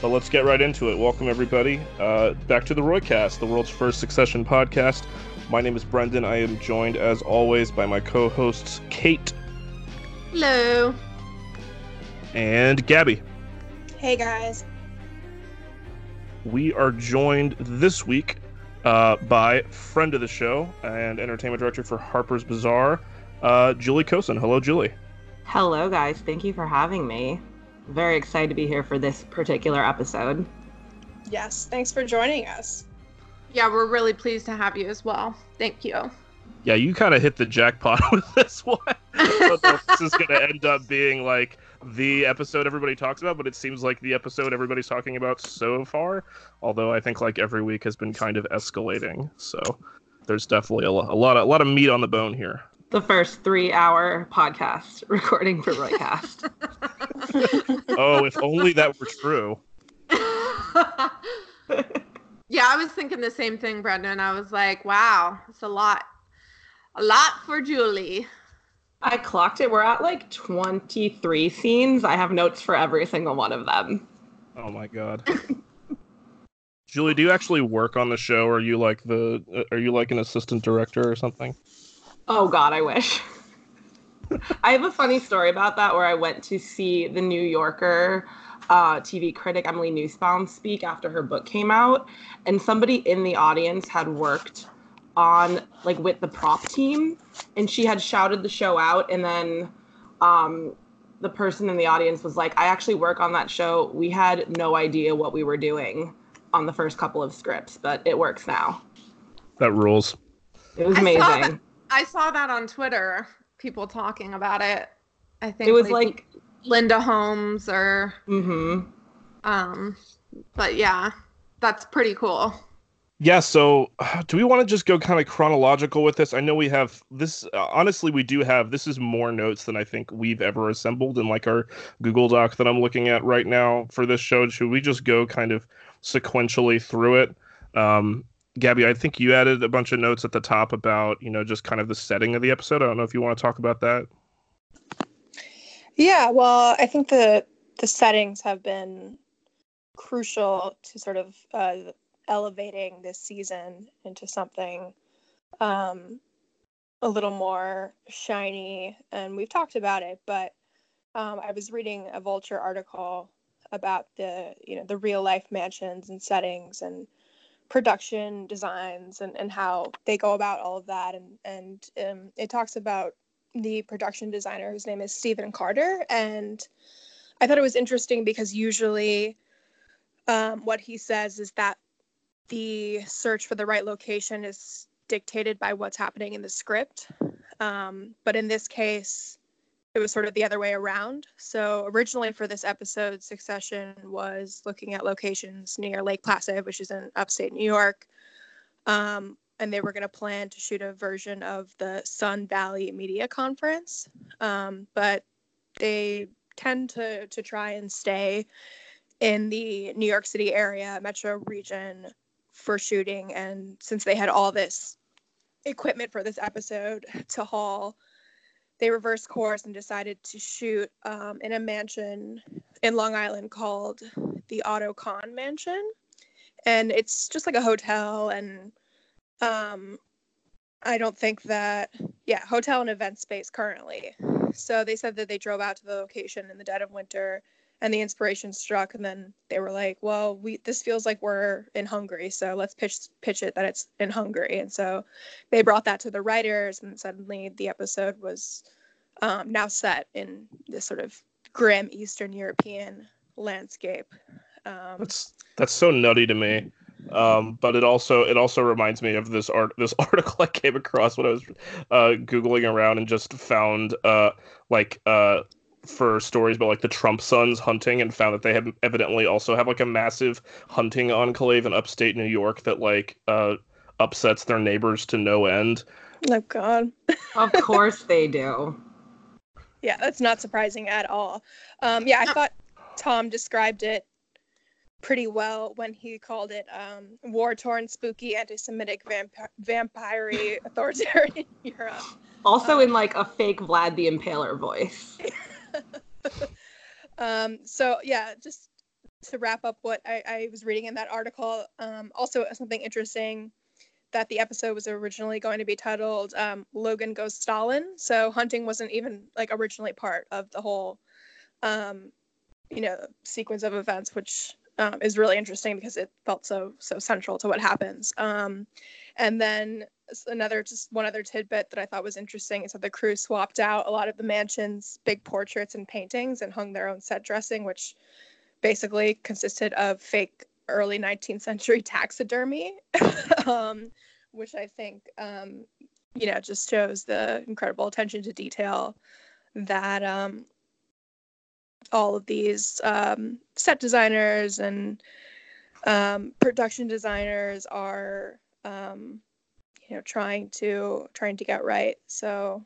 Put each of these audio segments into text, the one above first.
But let's get right into it. Welcome, everybody, uh, back to the Roycast, the world's first succession podcast. My name is Brendan. I am joined, as always, by my co hosts, Kate. Hello. And Gabby. Hey, guys. We are joined this week uh, by friend of the show and entertainment director for Harper's Bazaar, uh, Julie Kosin. Hello, Julie. Hello, guys. Thank you for having me. Very excited to be here for this particular episode. Yes, thanks for joining us. Yeah, we're really pleased to have you as well. Thank you. Yeah, you kind of hit the jackpot with this one. this is going to end up being like the episode everybody talks about, but it seems like the episode everybody's talking about so far. Although I think like every week has been kind of escalating, so there's definitely a, lo- a lot of a lot of meat on the bone here. The first three-hour podcast recording for Roycast. oh, if only that were true. yeah, I was thinking the same thing, Brendan. I was like, wow, it's a lot. A lot for Julie. I clocked it. We're at like 23 scenes. I have notes for every single one of them. Oh my god. Julie, do you actually work on the show or are you like the uh, are you like an assistant director or something? Oh god, I wish. I have a funny story about that where I went to see the New Yorker uh, TV critic Emily Nussbaum speak after her book came out, and somebody in the audience had worked on like with the prop team, and she had shouted the show out, and then um, the person in the audience was like, "I actually work on that show. We had no idea what we were doing on the first couple of scripts, but it works now." That rules. It was I amazing. Saw that, I saw that on Twitter. People talking about it. I think it was like, Linda Holmes or mm-hmm. um, but yeah, that's pretty cool. Yeah, so do we want to just go kind of chronological with this? I know we have this uh, honestly we do have this is more notes than I think we've ever assembled in like our Google Doc that I'm looking at right now for this show. Should we just go kind of sequentially through it? Um Gabby, I think you added a bunch of notes at the top about, you know, just kind of the setting of the episode. I don't know if you want to talk about that. Yeah, well, I think the the settings have been crucial to sort of uh, elevating this season into something um, a little more shiny. And we've talked about it, but um, I was reading a Vulture article about the you know the real life mansions and settings and production designs and, and how they go about all of that. And and um, it talks about the production designer whose name is Stephen Carter. And I thought it was interesting because usually um, what he says is that the search for the right location is dictated by what's happening in the script. Um, but in this case it was sort of the other way around. So originally for this episode, Succession was looking at locations near Lake Placid, which is in upstate New York. Um, and they were going to plan to shoot a version of the Sun Valley Media Conference. Um, but they tend to, to try and stay in the New York City area, metro region for shooting. And since they had all this equipment for this episode to haul, they reversed course and decided to shoot um, in a mansion in Long Island called the Kahn Mansion. And it's just like a hotel. And um, I don't think that, yeah, hotel and event space currently. So they said that they drove out to the location in the dead of winter and the inspiration struck and then they were like well we this feels like we're in hungary so let's pitch pitch it that it's in hungary and so they brought that to the writers and suddenly the episode was um, now set in this sort of grim eastern european landscape um, That's that's so nutty to me. Um, but it also it also reminds me of this art this article I came across when I was uh, googling around and just found uh, like uh, for stories about like the Trump sons hunting and found that they have evidently also have like a massive hunting enclave in upstate New York that like uh, upsets their neighbors to no end. oh god Of course they do. yeah that's not surprising at all um, yeah i thought tom described it pretty well when he called it um, war-torn spooky anti-semitic vamp- vampire authoritarian europe Also in like a fake Vlad the Impaler voice. um, so yeah, just to wrap up what I, I was reading in that article, um, also something interesting that the episode was originally going to be titled um, Logan Goes Stalin. So hunting wasn't even like originally part of the whole, um, you know, sequence of events, which um, is really interesting because it felt so so central to what happens. Um, and then another just one other tidbit that I thought was interesting is that the crew swapped out a lot of the mansion's big portraits and paintings and hung their own set dressing, which basically consisted of fake early 19th century taxidermy, um, which I think, um, you know, just shows the incredible attention to detail that um, all of these um, set designers and um, production designers are, um, you know, trying to trying to get right. So,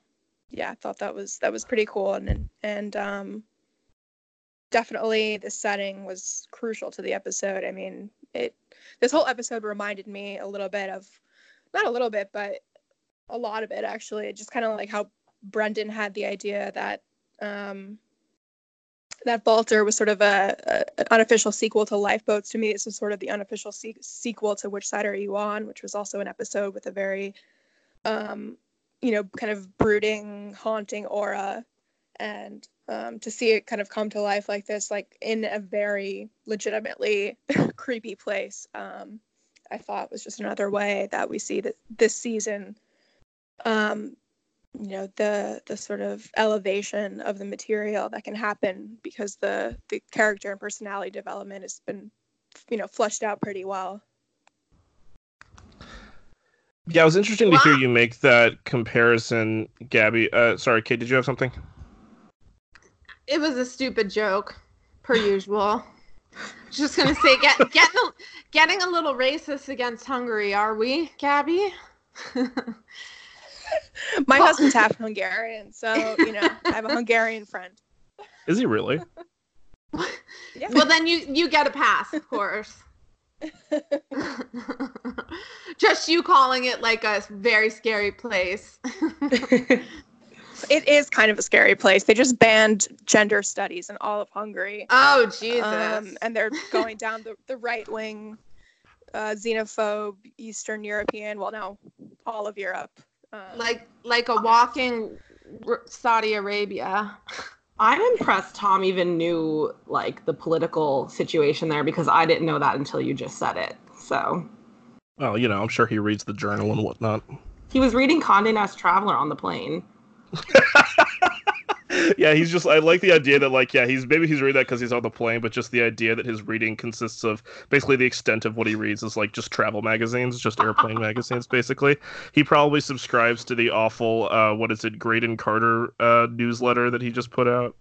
yeah, I thought that was that was pretty cool and and um, definitely the setting was crucial to the episode. I mean, it this whole episode reminded me a little bit of not a little bit, but a lot of it actually. Just kind of like how Brendan had the idea that um, that Vaulter was sort of a, a, an unofficial sequel to Lifeboats. To me, this was sort of the unofficial se- sequel to Which Side Are You On, which was also an episode with a very, um, you know, kind of brooding, haunting aura and um, to see it kind of come to life like this, like in a very legitimately creepy place, um, I thought was just another way that we see that this season, um, you know, the the sort of elevation of the material that can happen because the the character and personality development has been, you know, flushed out pretty well. Yeah, it was interesting wow. to hear you make that comparison, Gabby. Uh, sorry, Kate, did you have something? It was a stupid joke, per usual. Just gonna say, get getting a, getting a little racist against Hungary, are we, Gabby? My well, husband's half Hungarian, so you know I have a Hungarian friend. Is he really? yeah. Well, then you you get a pass, of course. Just you calling it like a very scary place it is kind of a scary place. They just banned gender studies in all of Hungary. Oh Jesus! Um, and they're going down the, the right wing, uh, xenophobe Eastern European. Well, no, all of Europe. Um, like like a walking Saudi Arabia. I'm impressed Tom even knew like the political situation there because I didn't know that until you just said it. So. Well, you know, I'm sure he reads the journal and whatnot. He was reading Condé Nast Traveler on the plane. yeah, he's just. I like the idea that, like, yeah, he's maybe he's reading that because he's on the plane, but just the idea that his reading consists of basically the extent of what he reads is like just travel magazines, just airplane magazines, basically. He probably subscribes to the awful, uh, what is it, Graydon Carter uh, newsletter that he just put out.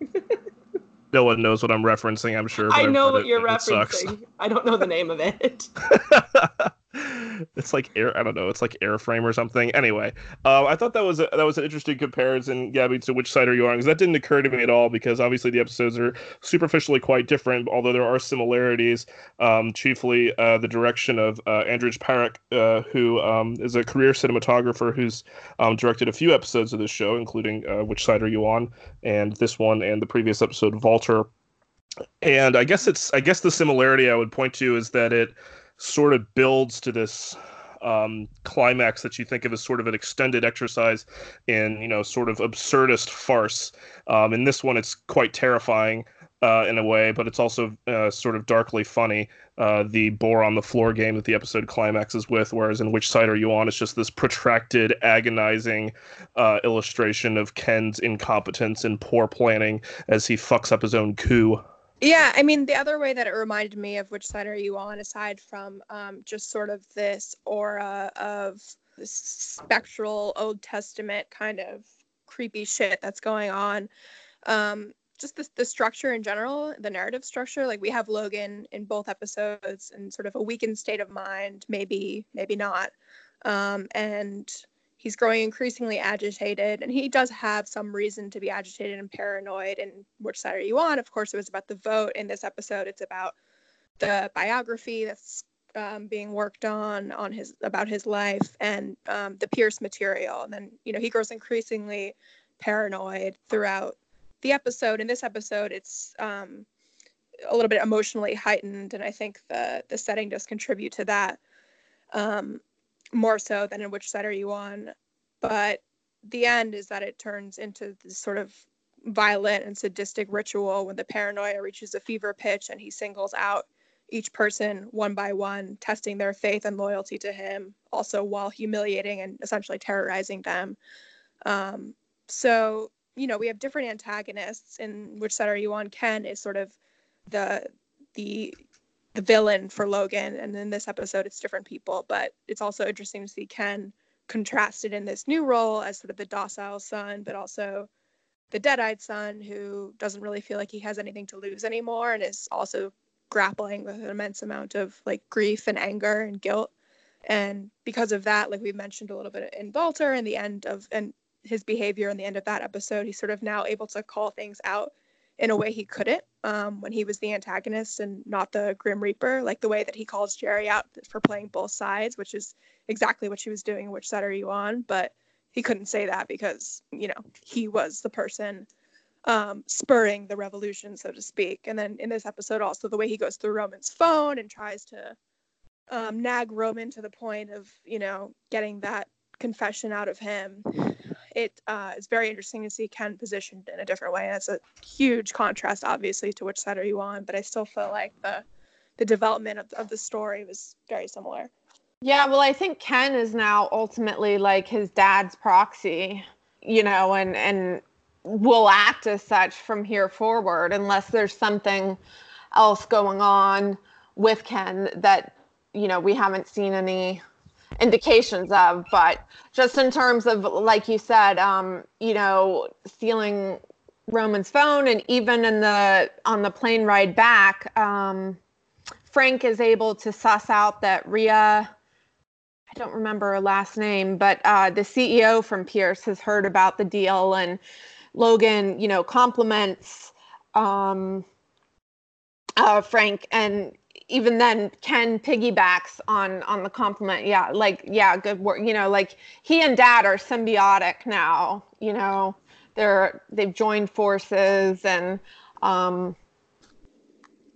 no one knows what I'm referencing, I'm sure. I know what it, you're referencing. I don't know the name of it. it's like air. I don't know. It's like airframe or something. Anyway, uh, I thought that was a, that was an interesting comparison, Gabby, to which side are you on? Because that didn't occur to me at all. Because obviously the episodes are superficially quite different, although there are similarities. Um, chiefly uh, the direction of uh, Parekh, uh, who um, is a career cinematographer who's um, directed a few episodes of this show, including uh, Which Side Are You On, and this one and the previous episode, Vaulter. And I guess it's I guess the similarity I would point to is that it sort of builds to this um, climax that you think of as sort of an extended exercise in you know sort of absurdist farce. Um, in this one, it's quite terrifying uh, in a way, but it's also uh, sort of darkly funny. Uh, the boar on the floor game that the episode climaxes with, whereas in which side are you on? It's just this protracted, agonizing uh, illustration of Ken's incompetence and poor planning as he fucks up his own coup. Yeah, I mean, the other way that it reminded me of which side are you on, aside from um, just sort of this aura of spectral Old Testament kind of creepy shit that's going on. Um, just the, the structure in general, the narrative structure. Like we have Logan in both episodes in sort of a weakened state of mind, maybe, maybe not. Um, and he's growing increasingly agitated and he does have some reason to be agitated and paranoid and which side are you on? Of course it was about the vote in this episode. It's about the biography that's um, being worked on on his about his life and um, the pierce material. And then you know he grows increasingly paranoid throughout the episode. In this episode it's um, a little bit emotionally heightened, and I think the the setting does contribute to that. Um, more so than in which side are you on. But the end is that it turns into this sort of violent and sadistic ritual when the paranoia reaches a fever pitch and he singles out each person one by one, testing their faith and loyalty to him, also while humiliating and essentially terrorizing them. Um, so, you know, we have different antagonists. In which side are you on? Ken is sort of the the the villain for Logan, and in this episode, it's different people. But it's also interesting to see Ken contrasted in this new role as sort of the docile son, but also the dead-eyed son who doesn't really feel like he has anything to lose anymore and is also grappling with an immense amount of like grief and anger and guilt and because of that like we mentioned a little bit in Vaulter and the end of and his behavior in the end of that episode he's sort of now able to call things out in a way he couldn't um, when he was the antagonist and not the grim reaper like the way that he calls gerri out for playing both sides which is exactly what she was doing which side are you on but he couldn't say that because you know he was the person um, spurring the revolution, so to speak. And then in this episode, also the way he goes through Roman's phone and tries to um, nag Roman to the point of, you know, getting that confession out of him. It uh, is very interesting to see Ken positioned in a different way. And it's a huge contrast, obviously, to which side are you on. But I still feel like the the development of, of the story was very similar. Yeah, well, I think Ken is now ultimately like his dad's proxy, you know, and and will act as such from here forward unless there's something else going on with Ken that you know we haven't seen any indications of but just in terms of like you said um you know stealing Roman's phone and even in the on the plane ride back um Frank is able to suss out that Rhea. I don't remember her last name, but uh, the CEO from Pierce has heard about the deal and Logan, you know, compliments um, uh, Frank, and even then, Ken piggybacks on on the compliment. Yeah, like yeah, good work. You know, like he and Dad are symbiotic now. You know, they're they've joined forces, and um,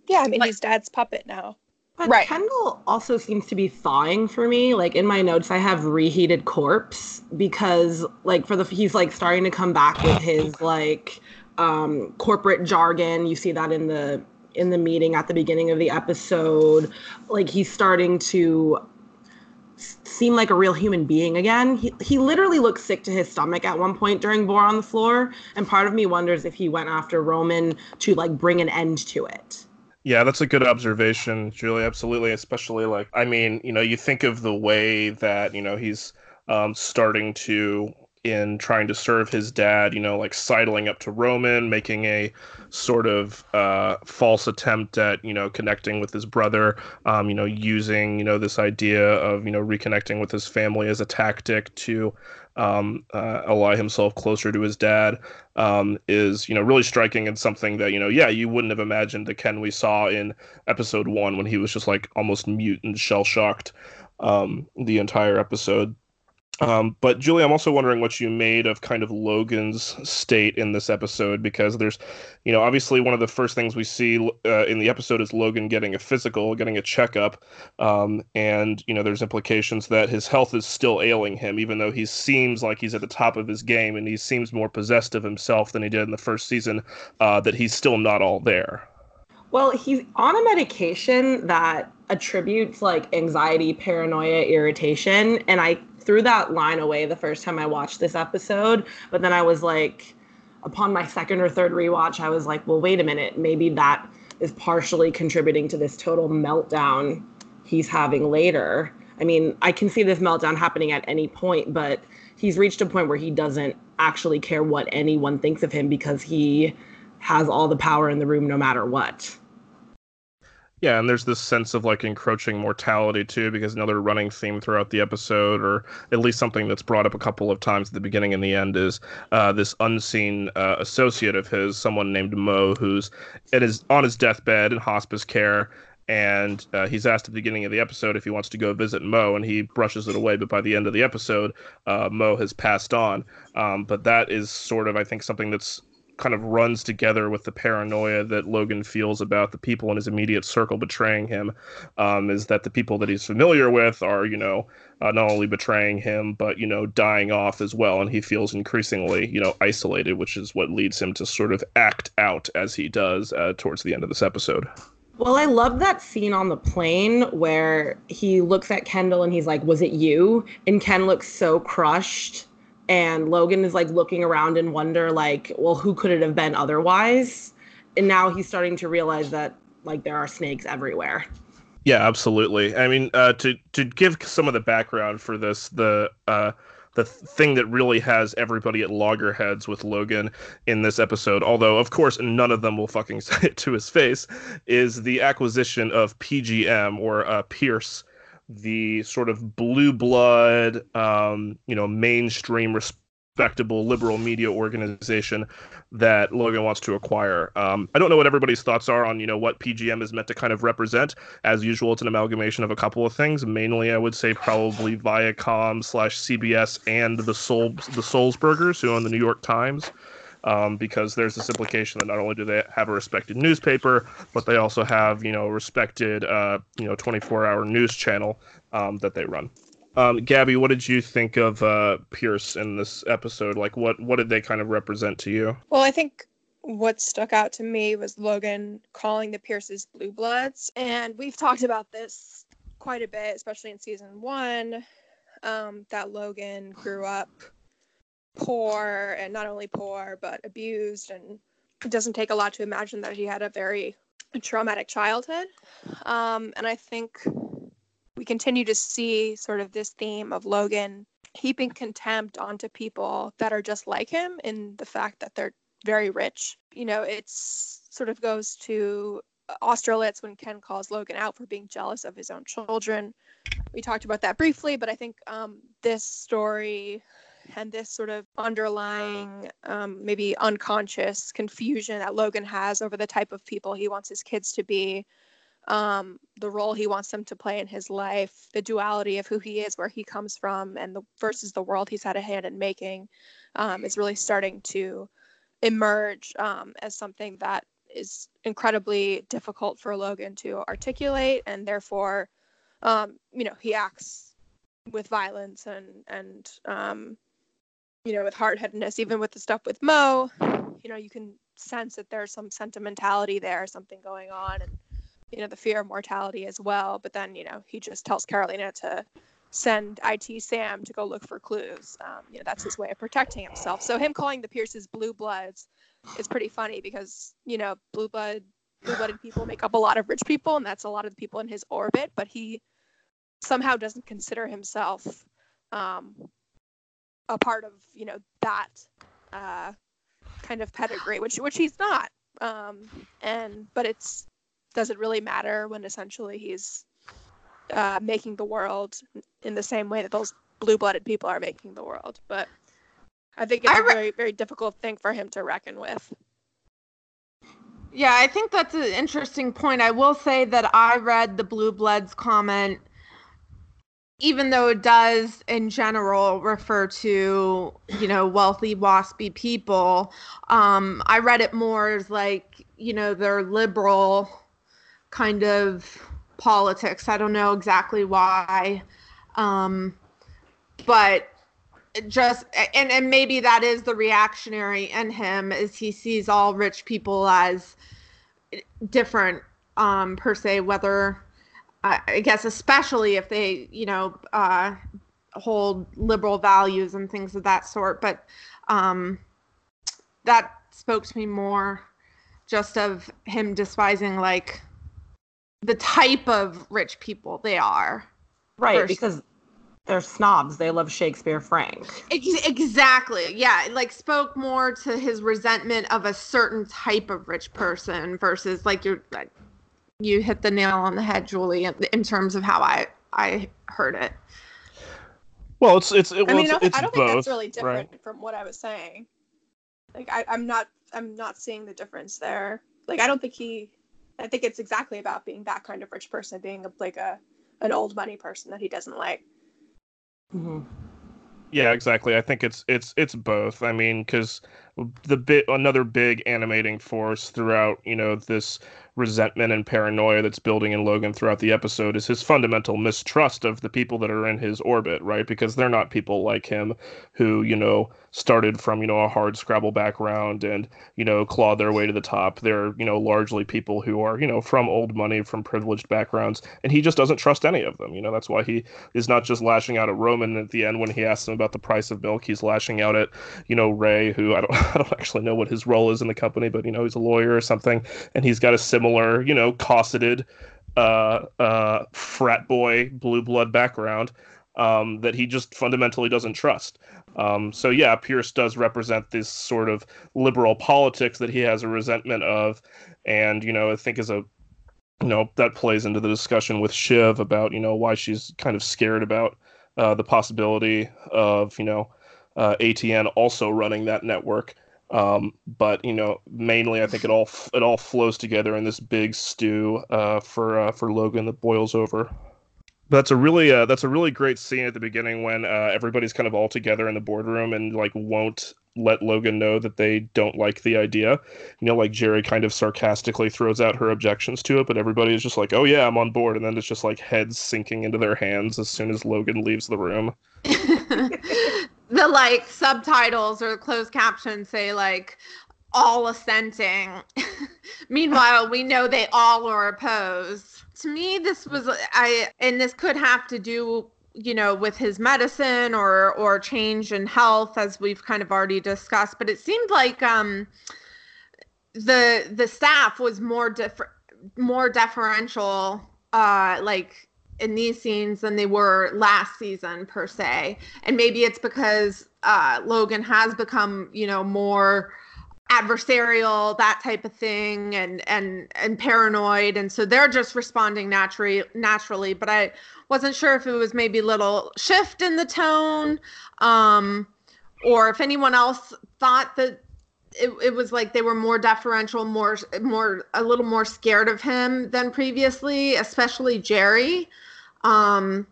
yeah, I mean, like, he's Dad's puppet now. But right. Kendall also seems to be thawing for me. Like in my notes, I have reheated corpse because like for the he's like starting to come back with his like um corporate jargon. You see that in the in the meeting at the beginning of the episode. Like he's starting to seem like a real human being again. He, he literally looks sick to his stomach at one point during War on the Floor. And part of me wonders if he went after Roman to like bring an end to it. Yeah, that's a good observation, Julie. Absolutely. Especially like, I mean, you know, you think of the way that, you know, he's um, starting to, in trying to serve his dad, you know, like sidling up to Roman, making a sort of uh, false attempt at, you know, connecting with his brother, um, you know, using, you know, this idea of, you know, reconnecting with his family as a tactic to um, uh, ally himself closer to his dad um, is you know really striking and something that you know yeah you wouldn't have imagined the Ken we saw in episode one when he was just like almost mute and shell shocked um, the entire episode. Um, but Julie, I'm also wondering what you made of kind of Logan's state in this episode because there's, you know, obviously one of the first things we see uh, in the episode is Logan getting a physical, getting a checkup, um, and you know, there's implications that his health is still ailing him, even though he seems like he's at the top of his game and he seems more possessed of himself than he did in the first season. Uh, that he's still not all there. Well, he's on a medication that attributes like anxiety, paranoia, irritation, and I threw that line away the first time I watched this episode, but then I was like, upon my second or third rewatch, I was like, well, wait a minute, maybe that is partially contributing to this total meltdown he's having later. I mean, I can see this meltdown happening at any point, but he's reached a point where he doesn't actually care what anyone thinks of him because he has all the power in the room no matter what. Yeah, and there's this sense of like encroaching mortality too, because another running theme throughout the episode, or at least something that's brought up a couple of times at the beginning and the end, is uh, this unseen uh, associate of his, someone named Mo, who's it is on his deathbed in hospice care, and uh, he's asked at the beginning of the episode if he wants to go visit Mo, and he brushes it away. But by the end of the episode, uh, Mo has passed on. Um, but that is sort of, I think, something that's kind of runs together with the paranoia that Logan feels about the people in his immediate circle betraying him. Um, is that the people that he's familiar with are, you know, uh, not only betraying him, but, you know, dying off as well. And he feels increasingly, you know, isolated, which is what leads him to sort of act out as he does uh, towards the end of this episode. Well, I love that scene on the plane where he looks at Kendall and he's like, Was it you? And Ken looks so crushed and Logan is like looking around in wonder, like, well, who could it have been otherwise? And now he's starting to realize that like there are snakes everywhere. Yeah, absolutely. I mean, uh, to to give some of the background for this, the uh, the thing that really has everybody at loggerheads with Logan in this episode, although of course none of them will fucking say it to his face, is the acquisition of PGM or uh, Pierce the sort of blue blood, um, you know, mainstream respectable liberal media organization that Logan wants to acquire. Um, I don't know what everybody's thoughts are on, you know, what PGM is meant to kind of represent. As usual, it's an amalgamation of a couple of things. Mainly, I would say probably Viacom slash CBS and the Soul the Sulzbergers who own the New York Times um, because there's this implication that not only do they have a respected newspaper, but they also have you know respected uh, you know 24-hour news channel um, that they run. Um, Gabby, what did you think of uh, Pierce in this episode? Like, what what did they kind of represent to you? Well, I think what stuck out to me was Logan calling the Pierces blue bloods, and we've talked about this quite a bit, especially in season one. Um, that Logan grew up poor and not only poor but abused and it doesn't take a lot to imagine that he had a very traumatic childhood. Um, and i think we continue to see sort of this theme of logan heaping contempt onto people that are just like him in the fact that they're very rich. You know it's sort of goes to austerlitz when ken calls logan out for being jealous of his own children. We talked about that briefly but i think um, this story and this sort of underlying, um, maybe unconscious confusion that Logan has over the type of people he wants his kids to be, um, the role he wants them to play in his life, the duality of who he is, where he comes from, and the versus the world he's had a hand in making, um, is really starting to emerge um, as something that is incredibly difficult for Logan to articulate, and therefore, um, you know, he acts with violence and and um, you know, with hard-headedness, even with the stuff with Mo, you know, you can sense that there's some sentimentality there, something going on, and you know, the fear of mortality as well. But then, you know, he just tells Carolina to send IT Sam to go look for clues. Um, you know, that's his way of protecting himself. So him calling the Pierces blue bloods is pretty funny because you know, blue blood, blue-blooded people make up a lot of rich people, and that's a lot of the people in his orbit. But he somehow doesn't consider himself um, a part of you know that uh, kind of pedigree, which which he's not. Um, and but it's does it really matter when essentially he's uh, making the world in the same way that those blue-blooded people are making the world? But I think it's I re- a very very difficult thing for him to reckon with. Yeah, I think that's an interesting point. I will say that I read the Blue Bloods comment even though it does in general refer to you know wealthy waspy people um i read it more as like you know their liberal kind of politics. I don't know exactly why um but just and and maybe that is the reactionary in him is he sees all rich people as different um per se whether I guess especially if they, you know, uh, hold liberal values and things of that sort. But um, that spoke to me more just of him despising like the type of rich people they are. Right, versus- because they're snobs. They love Shakespeare Frank. Exactly. Yeah. Like spoke more to his resentment of a certain type of rich person versus like you're you hit the nail on the head, Julie, in, in terms of how I I heard it. Well, it's it's. It, well, I mean, it's, I it's I don't both, think that's really different right? from what I was saying. Like, I, I'm not I'm not seeing the difference there. Like, I don't think he. I think it's exactly about being that kind of rich person, being a, like a an old money person that he doesn't like. Mm-hmm. Yeah, exactly. I think it's it's it's both. I mean, because the bit another big animating force throughout you know this resentment and paranoia that's building in Logan throughout the episode is his fundamental mistrust of the people that are in his orbit, right? Because they're not people like him who, you know, started from, you know, a hard Scrabble background and, you know, clawed their way to the top. They're, you know, largely people who are, you know, from old money, from privileged backgrounds, and he just doesn't trust any of them. You know, that's why he is not just lashing out at Roman at the end when he asks him about the price of milk. He's lashing out at, you know, Ray, who I don't I don't actually know what his role is in the company, but you know, he's a lawyer or something, and he's got a similar, you know, cosseted uh, uh, frat boy, blue blood background um, that he just fundamentally doesn't trust. Um, so yeah, Pierce does represent this sort of liberal politics that he has a resentment of, and you know, I think is a you know that plays into the discussion with Shiv about you know why she's kind of scared about uh, the possibility of you know uh, ATN also running that network. Um, but you know, mainly I think it all it all flows together in this big stew uh, for uh, for Logan that boils over. But that's a really uh, that's a really great scene at the beginning when uh, everybody's kind of all together in the boardroom and like won't let Logan know that they don't like the idea. You know, like Gerri kind of sarcastically throws out her objections to it, but everybody is just like, "Oh yeah, I'm on board," and then it's just like heads sinking into their hands as soon as Logan leaves the room. the like subtitles or closed captions say like all assenting. Meanwhile, we know they all are opposed. To me, this was I, and this could have to do, you know, with his medicine or or change in health, as we've kind of already discussed. But it seemed like um, the the staff was more different, more deferential, uh, like in these scenes than they were last season per se. And maybe it's because uh, logan has become you know more adversarial that type of thing and and and paranoid. And so they're just responding naturally naturally. But i wasn't sure if it was maybe a little shift in the tone um or if anyone else thought that it, it was like they were more deferential more more a little more scared of him than previously especially gerri um,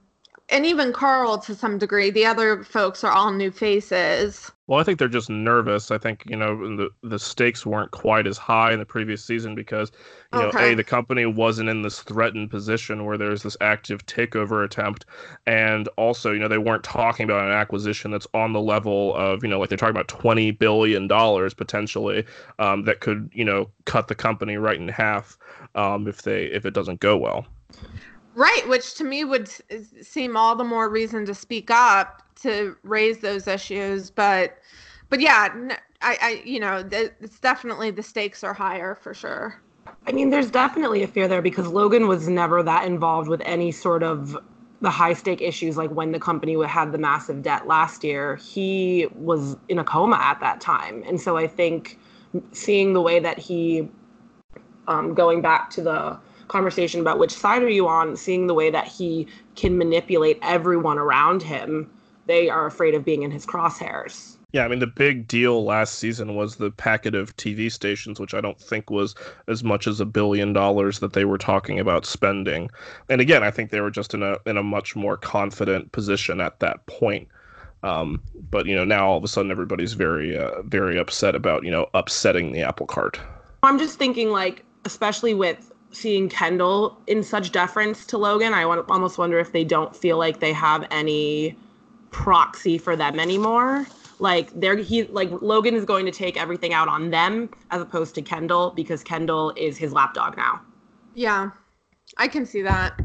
and even Carl to some degree. The other folks are all new faces. Well, I think they're just nervous. I think you know the the stakes weren't quite as high in the previous season because you okay. know a the company wasn't in this threatened position where there's this active takeover attempt, and also you know they weren't talking about an acquisition that's on the level of you know like they're talking about twenty billion dollars potentially um, that could you know cut the company right in half um, if they if it doesn't go well. Right, which to me would seem all the more reason to speak up to raise those issues. But, but yeah, I, I you know, it's definitely the stakes are higher for sure. I mean, there's definitely a fear there because Logan was never that involved with any sort of the high stake issues like when the company had the massive debt last year he was in a coma at that time and so i think seeing the way that he um, going back to the conversation about which side are you on, seeing the way that he can manipulate everyone around him, they are afraid of being in his crosshairs. Yeah, I mean the big deal last season was the packet of TV stations, which I don't think was as much as a billion dollars that they were talking about spending. And again, I think they were just in a in a much more confident position at that point. Um, but you know now all of a sudden everybody's very uh, very upset about you know upsetting the apple cart. I'm just thinking like especially with seeing Kendall in such deference to Logan, I want, almost wonder if they don't feel like they have any proxy for them anymore. Like they're he like Logan is going to take everything out on them as opposed to Kendall because Kendall is his lapdog now. Yeah, I can see that.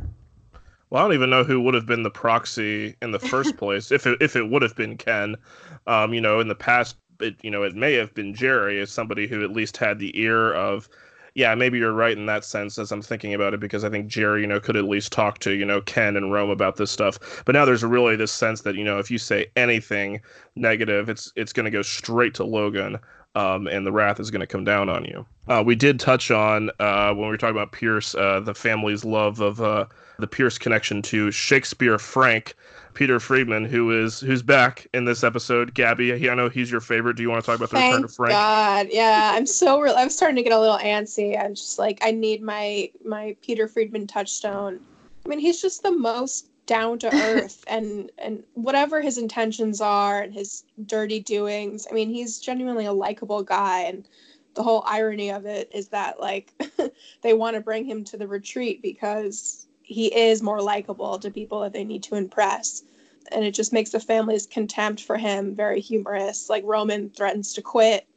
Well, I don't even know who would have been the proxy in the first place if it, if it would have been Ken. Um, you know, in the past, it you know it may have been Gerri as somebody who at least had the ear of yeah, maybe you're right in that sense as I'm thinking about it because I think Gerri, you know, could at least talk to, you know, Ken and Rome about this stuff. But now there's really this sense that, you know, if you say anything negative, it's it's going to go straight to Logan. Um, and the wrath is going to come down on you. Uh, we did touch on uh, when we were talking about Pierce, uh, the family's love of uh, the Pierce connection to Shakespeare Frank, Peter Friedman, who is who's back in this episode. Gabby, I know he's your favorite. Do you want to talk about the Thank return of Frank? God, yeah, I'm so real. I'm starting to get a little antsy. I'm just like, I need my my Peter Friedman touchstone. I mean, he's just the most down to earth and and whatever his intentions are and his dirty doings. I mean, he's genuinely a likable guy and the whole irony of it is that like they want to bring him to the retreat because he is more likable to people that they need to impress. And it just makes the family's contempt for him very humorous. Like roman threatens to quit.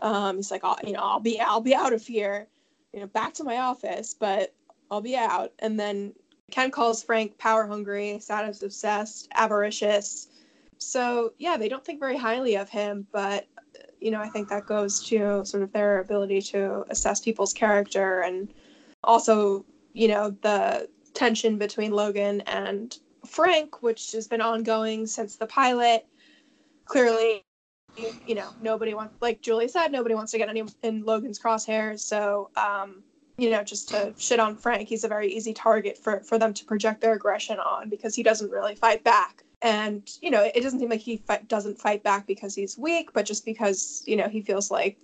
Um, he's like I'll, you know i'll be i'll be out of here you know back to my office but i'll be out. And then ken calls frank power hungry status obsessed avaricious. So yeah they don't think very highly of him but you know, I think that goes to sort of their ability to assess people's character and also, you know, the tension between Logan and Frank, which has been ongoing since the pilot. Clearly, you know, nobody wants, like Julie said, nobody wants to get any in Logan's crosshairs. So, um, you know, just to shit on Frank, he's a very easy target for for them to project their aggression on because he doesn't really fight back and you know it doesn't seem like he doesn't fight back because he's weak but just because you know he feels like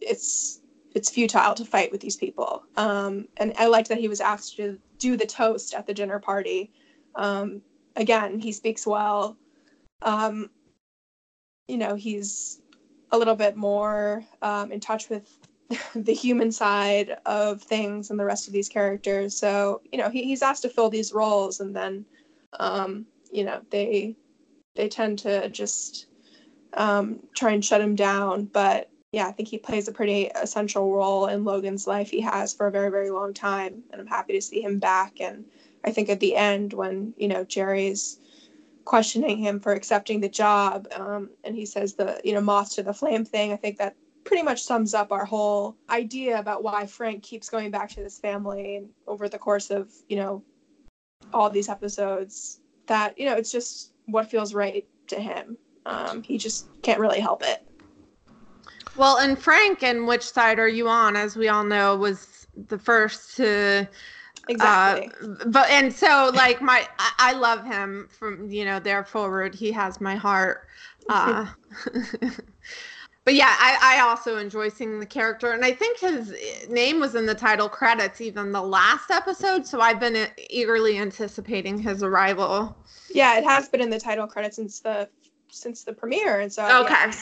it's it's futile to fight with these people. Um, and i liked that he was asked to do the toast at the dinner party. Um, again he speaks well. Um, you know he's a little bit more um, in touch with the human side of things and the rest of these characters. So you know he, he's asked to fill these roles and then um, you know they they tend to just um, try and shut him down. But yeah, I think he plays a pretty essential role in Logan's life. He has for a very very long time, and I'm happy to see him back. And I think at the end when you know Gerri's questioning him for accepting the job, um, and he says the you know moth to the flame thing, I think that pretty much sums up our whole idea about why Frank keeps going back to this family and over the course of you know all these episodes that you know it's just what feels right to him. Um, he just can't really help it. Well, and Frank, and which side are you on? As we all know, was the first to exactly. Uh, but and so like my, I, I, love him from you know there forward. He has my heart. Uh, but yeah, I, I also enjoy seeing the character, and I think his name was in the title credits even the last episode. So I've been eagerly anticipating his arrival. Yeah, it has been in the title credits since the since the premiere, and so okay. Yeah,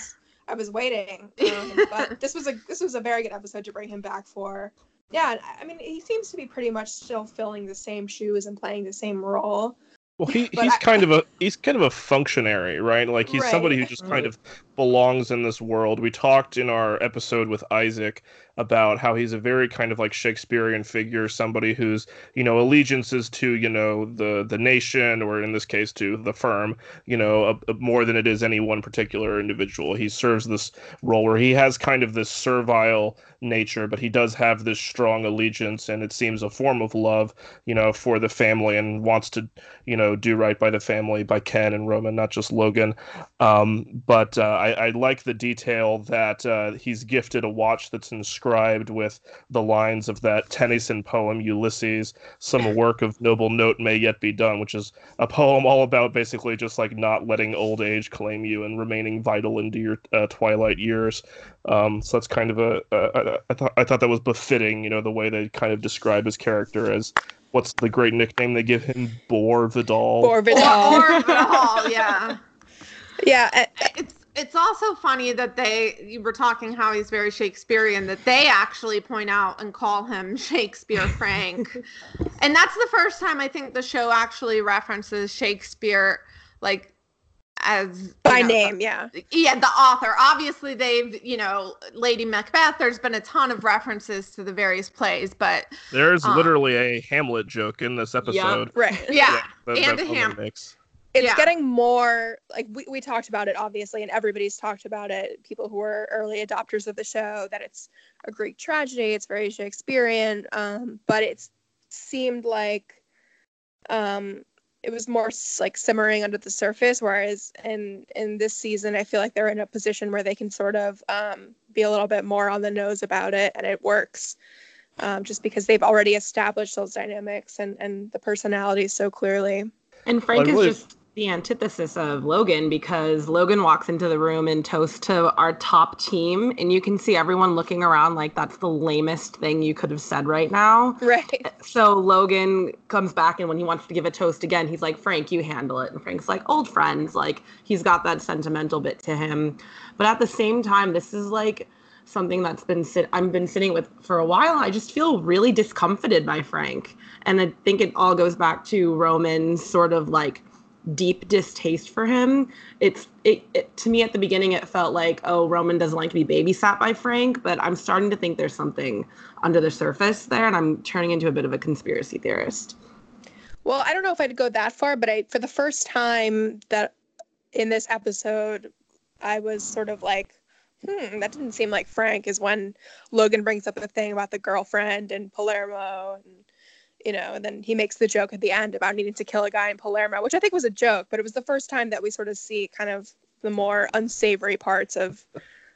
I, was, waiting. Um, but this was a this was a very good episode to bring him back for. Yeah, I mean, he seems to be pretty much still filling the same shoes and playing the same role. Well, he, he's I, kind of a he's kind of a functionary, right? Like he's right. somebody who just kind of belongs in this world. We talked in our episode with Isaac about how he's a very kind of like Shakespearean figure, somebody whose you know allegiances to you know the the nation, or in this case to the firm, you know, a, a more than it is any one particular individual. He serves this role where he has kind of this servile nature, but he does have this strong allegiance, and it seems a form of love, you know, for the family, and wants to you know do right by the family by Ken and Roman, not just Logan. Um, but uh, I, I like the detail that uh, he's gifted a watch that's inscribed inscribed with the lines of that Tennyson poem Ulysses, some work of noble note may yet be done, which is a poem all about basically just like not letting old age claim you and remaining vital into your uh, twilight years. Um, so that's kind of a, a, a I thought I thought that was befitting, you know, the way they kind of describe his character as what's the great nickname they give him? Bor Vidal. Bor Vidal. Bor Vidal, yeah. Yeah, it's it's also funny that they you were talking how he's very Shakespearean that they actually point out and call him Shakespeare Frank. and that's the first time I think the show actually references Shakespeare like as by know, name, yeah. Yeah, the author. Obviously they've, you know, Lady Macbeth, there's been a ton of references to the various plays, but there's um, literally a Hamlet joke in this episode. Yeah, right. Yeah. yeah and a Hamlet it's yeah. getting more like we, we talked about it obviously and everybody's talked about it people who were early adopters of the show that it's a greek tragedy it's very shakespearean um, but it seemed like um, it was more like simmering under the surface whereas in in this season i feel like they're in a position where they can sort of um, be a little bit more on the nose about it and it works um, just because they've already established those dynamics and and the personalities so clearly and frank well, really, is just the antithesis of Logan because Logan walks into the room and toasts to our top team, and you can see everyone looking around like that's the lamest thing you could have said right now. Right. So Logan comes back, and when he wants to give a toast again, he's like, Frank, you handle it. And Frank's like, old friends. Like, he's got that sentimental bit to him. But at the same time, this is like something that's been sit I've been sitting with for a while. I just feel really discomfited by Frank. And I think it all goes back to Roman's sort of like deep distaste for him. It's it, it, to me at the beginning it felt like oh Roman doesn't like to be babysat by Frank, but I'm starting to think there's something under the surface there, and I'm turning into a bit of a conspiracy theorist. Well, I don't know if I'd go that far, but I for the first time that in this episode, I was sort of like, hmm, that didn't seem like Frank. Is when Logan brings up the thing about the girlfriend and Palermo and you know, and then he makes the joke at the end about needing to kill a guy in Palermo, which I think was a joke, but it was the first time that we sort of see kind of the more unsavory parts of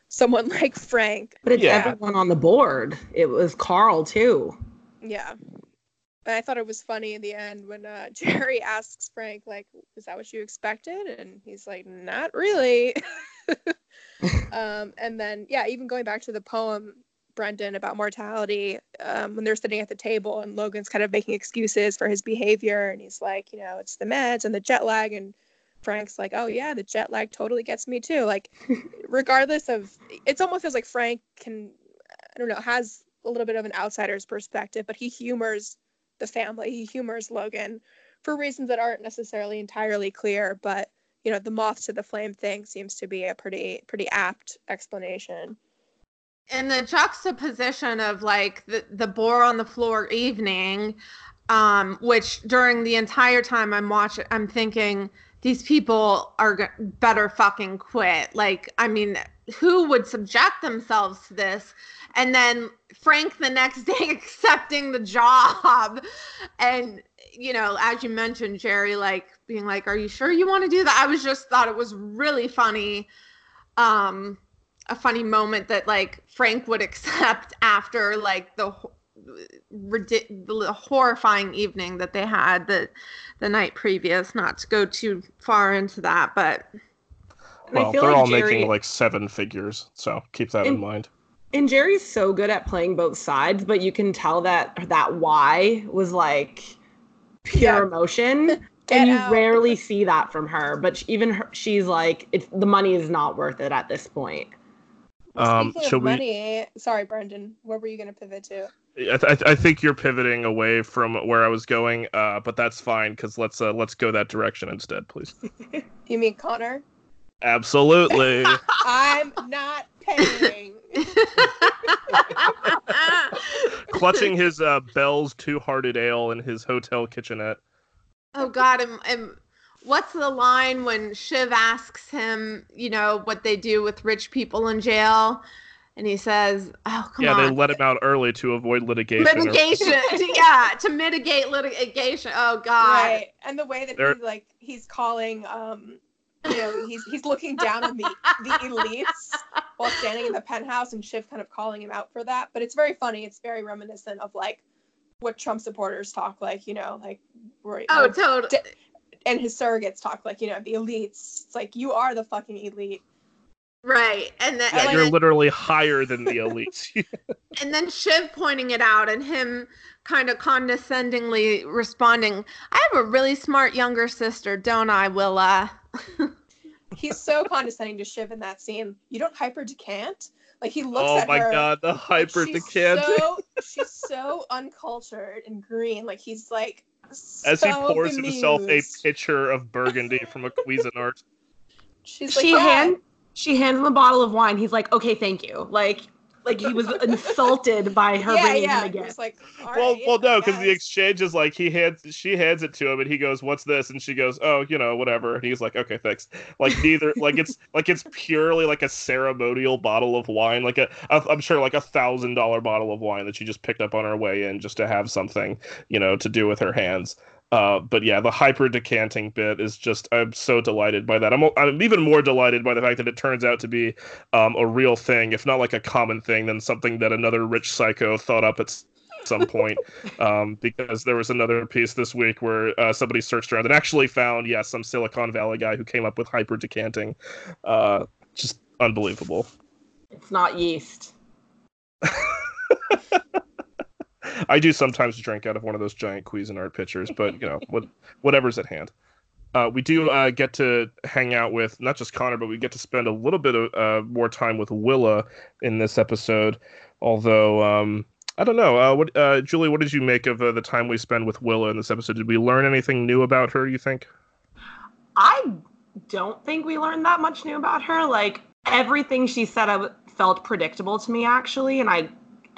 someone like Frank. But it's Yeah. everyone on the board. It was Carl too. Yeah. And I thought it was funny in the end when uh, Gerri asks Frank, like, is that what you expected? And he's like, not really. um, and then, yeah, even going back to the poem, Brendan, about mortality, um, when they're sitting at the table and Logan's kind of making excuses for his behavior. And he's like, you know, it's the meds and the jet lag. And Frank's like, oh, yeah, the jet lag totally gets me too. Like, regardless of, it's almost feels like Frank can, I don't know, has a little bit of an outsider's perspective, but he humors the family. He humors Logan for reasons that aren't necessarily entirely clear, but you know, the moth to the flame thing seems to be a pretty pretty apt explanation. And the juxtaposition of like the, the boar on the floor evening um which during the entire time i'm watching i'm thinking these people are g- better fucking quit. Like i mean who would subject themselves to this? And then frank the next day accepting the job. And you know as you mentioned gerri like being like are you sure you want to do that? I was just thought it was really funny um a funny moment that like Frank would accept after like the ho- the horrifying evening that they had the the night previous. Not to go too far into that, but Well, they're like all Gerri- making like seven figures, so keep that in mind. And Gerri's so good at playing both sides, but you can tell that that why was like pure Yeah. emotion. Get and you out. rarely see that from her, but even her, she's like, it's the money is not worth it at this point. Um, Speaking shall of we- money, sorry, Brendan, where were you going to pivot to? I, th- I think you're pivoting away from where I was going, uh, but that's fine because let's uh, let's go that direction instead, please. You mean Connor? Absolutely. I'm not paying. Clutching his uh, Bell's Two Hearted Ale in his hotel kitchenette. oh god, and, and what's the line when Shiv asks him, you know, what they do with rich people in jail, and he says, "Oh come yeah, on." Yeah, they let him out early to avoid litigation. or- litigation yeah to mitigate litigation oh god right. And the way that There- he's like he's calling um you know, he's he's looking down on the the elites while standing in the penthouse and Shiv kind of calling him out for that. But it's very funny. It's very reminiscent of like what Trump supporters talk like, you know, like where- oh like, totally d- and his surrogates talk like, you know, the elites. It's like you are the fucking elite. right and then Yeah, and, you're then, literally higher than the elites. and then shiv pointing it out and him kind of condescendingly responding i have a really smart younger sister don't i willa He's so condescending to Shiv in that scene. You don't hyper decant. Like he looks oh at my god, the hyper she's. So, she's so uncultured and green. Like he's like As he so pours himself a pitcher of burgundy from a Cuisinart. She's like, she "Yeah." hand she hands him a bottle of wine. He's like, okay, thank you. Like like he was insulted by her yeah, bringing yeah. him a He gift. like, well, right, well, no, because the exchange is like he hands, she hands it to him, and he goes, "What's this?" And she goes, "Oh, you know, whatever." And he's like, "Okay, thanks." Like neither, like it's like it's purely like a ceremonial bottle of wine, like a, a I'm sure like a thousand dollar bottle of wine that she just picked up on her way in just to have something, you know, to do with her hands. Uh, but yeah, the hyper decanting bit is just I'm so delighted by that. I'm I'm even more delighted by the fact that it turns out to be um, a real thing, if not like a common thing, than something that another rich psycho thought up at some point um, because there was another piece this week where uh, somebody searched around and actually found, yes, yeah, some Silicon Valley guy who came up with hyper decanting. Uh, just unbelievable. It's not yeast. I do sometimes drink out of one of those giant Cuisinart pitchers, but you know, what, whatever's at hand. Uh, we do uh, get to hang out with not just Connor, but we get to spend a little bit of uh, more time with Willa in this episode. Although um, I don't know, uh, what uh, Julie, what did you make of uh, the time we spend with Willa in this episode? Did we learn anything new about her? You think? I don't think we learned that much new about her. Like everything she said, I felt predictable to me actually, and I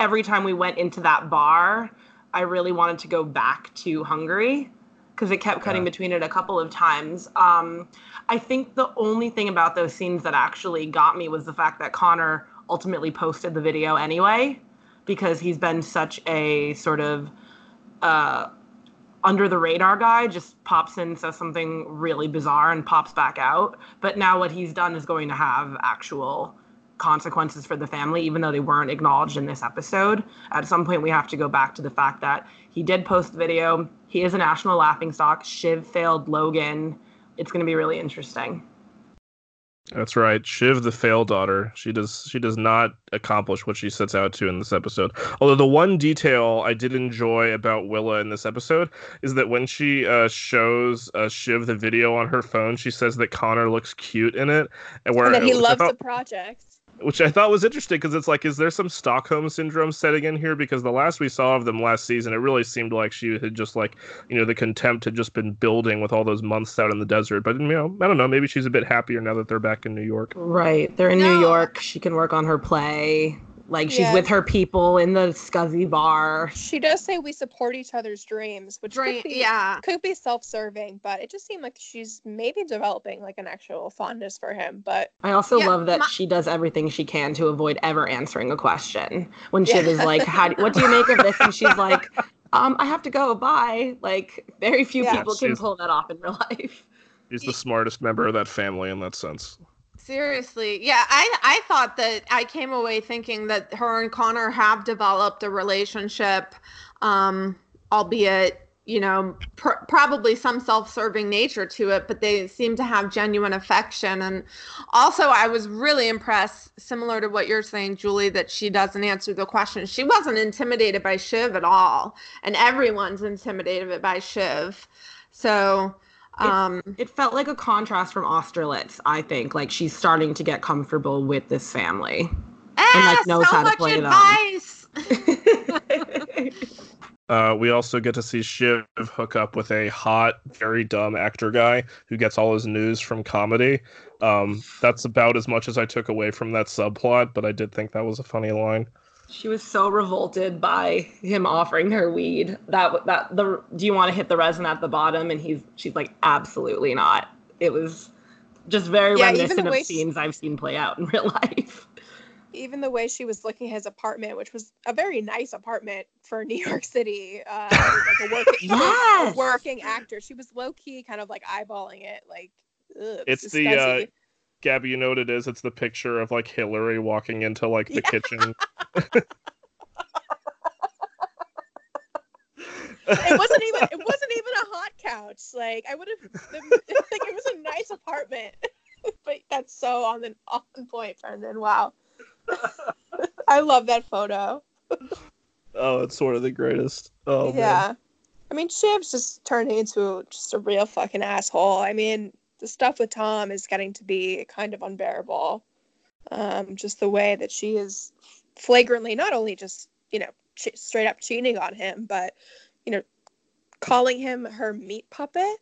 every time we went into that bar, I really wanted to go back to Hungary because it kept cutting yeah. between it a couple of times. Um, I think the only thing about those scenes that actually got me was the fact that Connor ultimately posted the video anyway, because he's been such a sort of uh, under the radar guy, just pops in, says something really bizarre, and pops back out. But now what he's done is going to have actual consequences for the family, even though they weren't acknowledged in this episode. At some point, we have to go back to the fact that he did post the video. He is a national laughingstock. Shiv failed Logan. It's going to be really interesting. That's right, Shiv, the fail daughter. She does she does not accomplish what she sets out to in this episode. Although the one detail I did enjoy about Willa in this episode is that when she uh, shows uh, Shiv the video on her phone, she says that Connor looks cute in it, and where and that he loves thought, the project which I thought was interesting because it's like, is there some Stockholm syndrome setting in here? Because the last we saw of them last season, it really seemed like she had just like, you know, the contempt had just been building with all those months out in the desert. But you know, I don't know, maybe she's a bit happier now that they're back in New York. Right, they're in no. New York. She can work on her play. Like she's yeah. with her people in the scuzzy bar. She does say we support each other's dreams, which Dream, could be, yeah could be self-serving, but it just seemed like she's maybe developing like an actual fondness for him. But I also yeah, love that my- she does everything she can to avoid ever answering a question. When Shiv yeah. is like, "How? Do, what do you make of this?" and she's like, "Um, I have to go. Bye." Like very few people can pull that off in real life. He's the smartest member of that family in that sense. Seriously. Yeah, I I thought that I came away thinking that her and Connor have developed a relationship um albeit, you know, pr- probably some self-serving nature to it, but they seem to have genuine affection and also I was really impressed similar to what you're saying Julie that she doesn't answer the question. She wasn't intimidated by Shiv at all, and everyone's intimidated by Shiv. So, um, it, it, felt like a contrast from Austerlitz, I think. Like she's starting to get comfortable with this family. Ah, and like knows so how to play advice. them. uh, we also get to see Shiv hook up with a hot, very dumb actor guy who gets all his news from comedy. Um, that's about as much as I took away from that subplot, but I did think that was a funny line. She was so revolted by him offering her weed. That that the do you want to hit the resin at the bottom? And he's she's like absolutely not. It was just very yeah, reminiscent of scenes she, I've seen play out in real life. Even the way she was looking at his apartment, which was a very nice apartment for New York City, uh, like a working, yes! a working actor. She was low key, kind of like eyeballing it, like. Ugh, it's the uh, Gabby, you know what it is? It's the picture of like Hillary walking into like the yeah. kitchen. it wasn't even it wasn't even a hot couch. Like I would have like it was a nice apartment. but that's so on the on point, Brendan. Wow. I love that photo. oh, it's sort of the greatest. Oh yeah. Man. I mean, Shiv's just turning into just a real fucking asshole. I mean, the stuff with Tom is getting to be kind of unbearable. Um, just the way that she is flagrantly not only just you know ch- straight up cheating on him, but you know calling him her meat puppet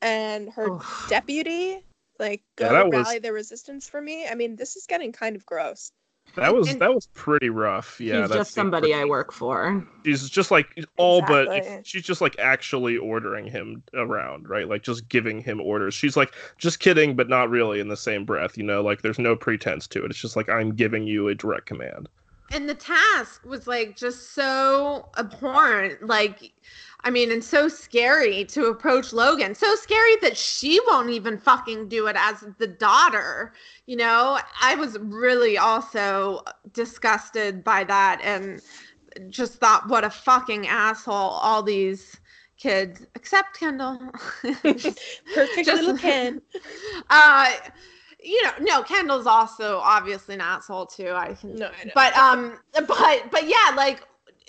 and her oh. deputy. Like go yeah, rally was... the resistance for me. I mean, this is getting kind of gross. That was and that was pretty rough. Yeah, she's just somebody pretty... I work for. She's just like all exactly. but she's just like actually ordering him around, right? Like just giving him orders. She's like just kidding, but not really in the same breath. You know, like there's no pretense to it. It's just like I'm giving you a direct command. And the task was like just so abhorrent. Like I mean, and so scary to approach Logan. So scary that she won't even fucking do it as the daughter. You know, I was really also disgusted by that. And just thought, what a fucking asshole all these kids, except Kendall. Perfect Just- little Ken. uh, you know, no, Kendall's also obviously an asshole too. I can, No, I but um, but but yeah, like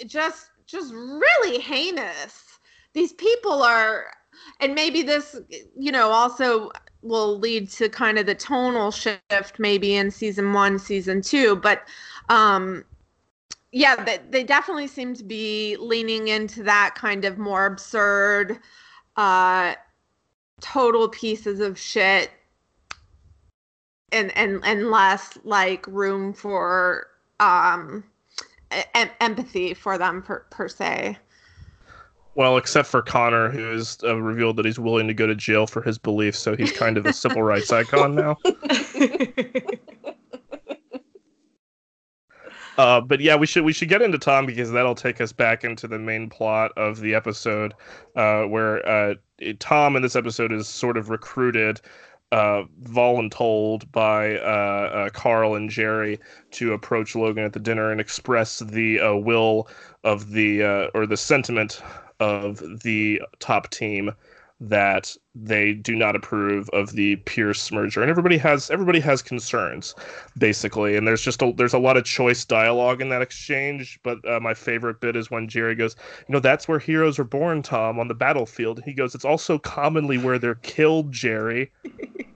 just just really heinous. These people are, and maybe this, you know, also will lead to kind of the tonal shift maybe in season one, season two, but um yeah, they, they definitely seem to be leaning into that kind of more absurd, uh, total pieces of shit, and and and less like room for um em- empathy for them per, per se. Well, except for Connor, who has uh, revealed that he's willing to go to jail for his beliefs, so he's kind of a civil rights icon now. Uh, but yeah, we should we should get into Tom because that'll take us back into the main plot of the episode, uh, where uh, Tom in this episode is sort of recruited, uh, voluntold by uh, uh, Carl and Gerri to approach Logan at the dinner and express the uh, will of the uh, or the sentiment of the top team that they do not approve of the Pierce merger, and everybody has everybody has concerns basically. And there's just a there's a lot of choice dialogue in that exchange. But uh, my favorite bit is when gerri goes you know that's where heroes are born tom on the battlefield. He goes it's also commonly where they're killed gerri.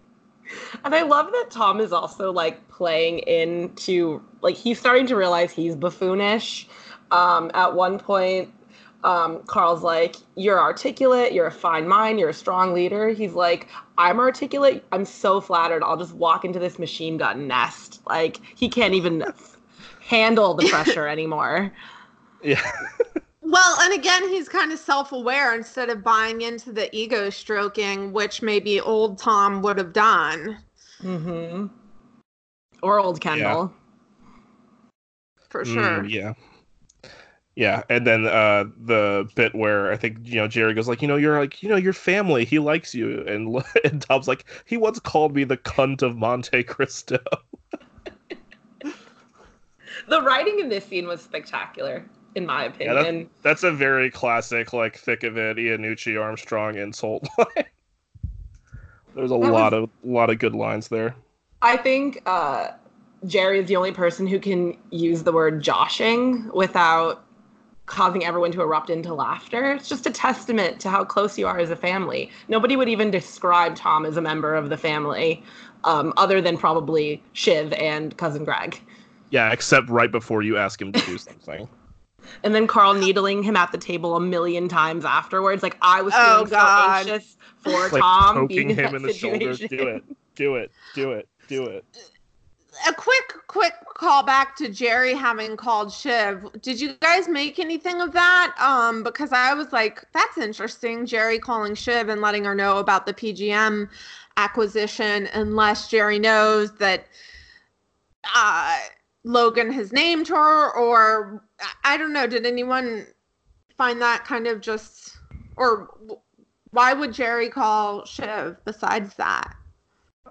And I love that Tom is also like playing into like he's starting to realize he's buffoonish. Um, at one point, um, Carl's like, "You're articulate. You're a fine mind. You're a strong leader." He's like, "I'm articulate. I'm so flattered. I'll just walk into this machine gun nest." Like he can't even handle the pressure anymore. yeah Well, and again, he's kind of self-aware instead of buying into the ego stroking, which maybe old Tom would have done Mm hmm. Or old Kendall. for Mm, sure. yeah yeah and then uh the bit where i think you know gerri goes like you know you're like you know your family he likes you and, and tom's like he once called me the cunt of monte cristo. The writing in this scene was spectacular, in my Yeah, that's- opinion. that's a very classic like thick of it Iannucci armstrong insult line. There's a That lot of lot of good lines there. I think uh, Gerri is the only person who can use the word joshing without causing everyone to erupt into laughter. It's just a testament to how close you are as a family. Nobody would even describe Tom as a member of the family, um, other than probably Shiv and cousin Greg. Yeah, except right before you ask him to do something. And then Carl needling him at the table a million times afterwards. Like I was Oh, feeling God. so anxious for like Tom being poking in him that in the shoulder. Do it. Do it. Do it. Do it. A quick quick call back to Gerri having called Shiv. Did you guys make anything of that? Um, because I was like, that's interesting. Gerri calling Shiv and letting her know about the PGM acquisition, unless Gerri knows that uh, Logan has named her, or I- I don't know. Did anyone find that kind of just, or why would Gerri call Shiv besides that?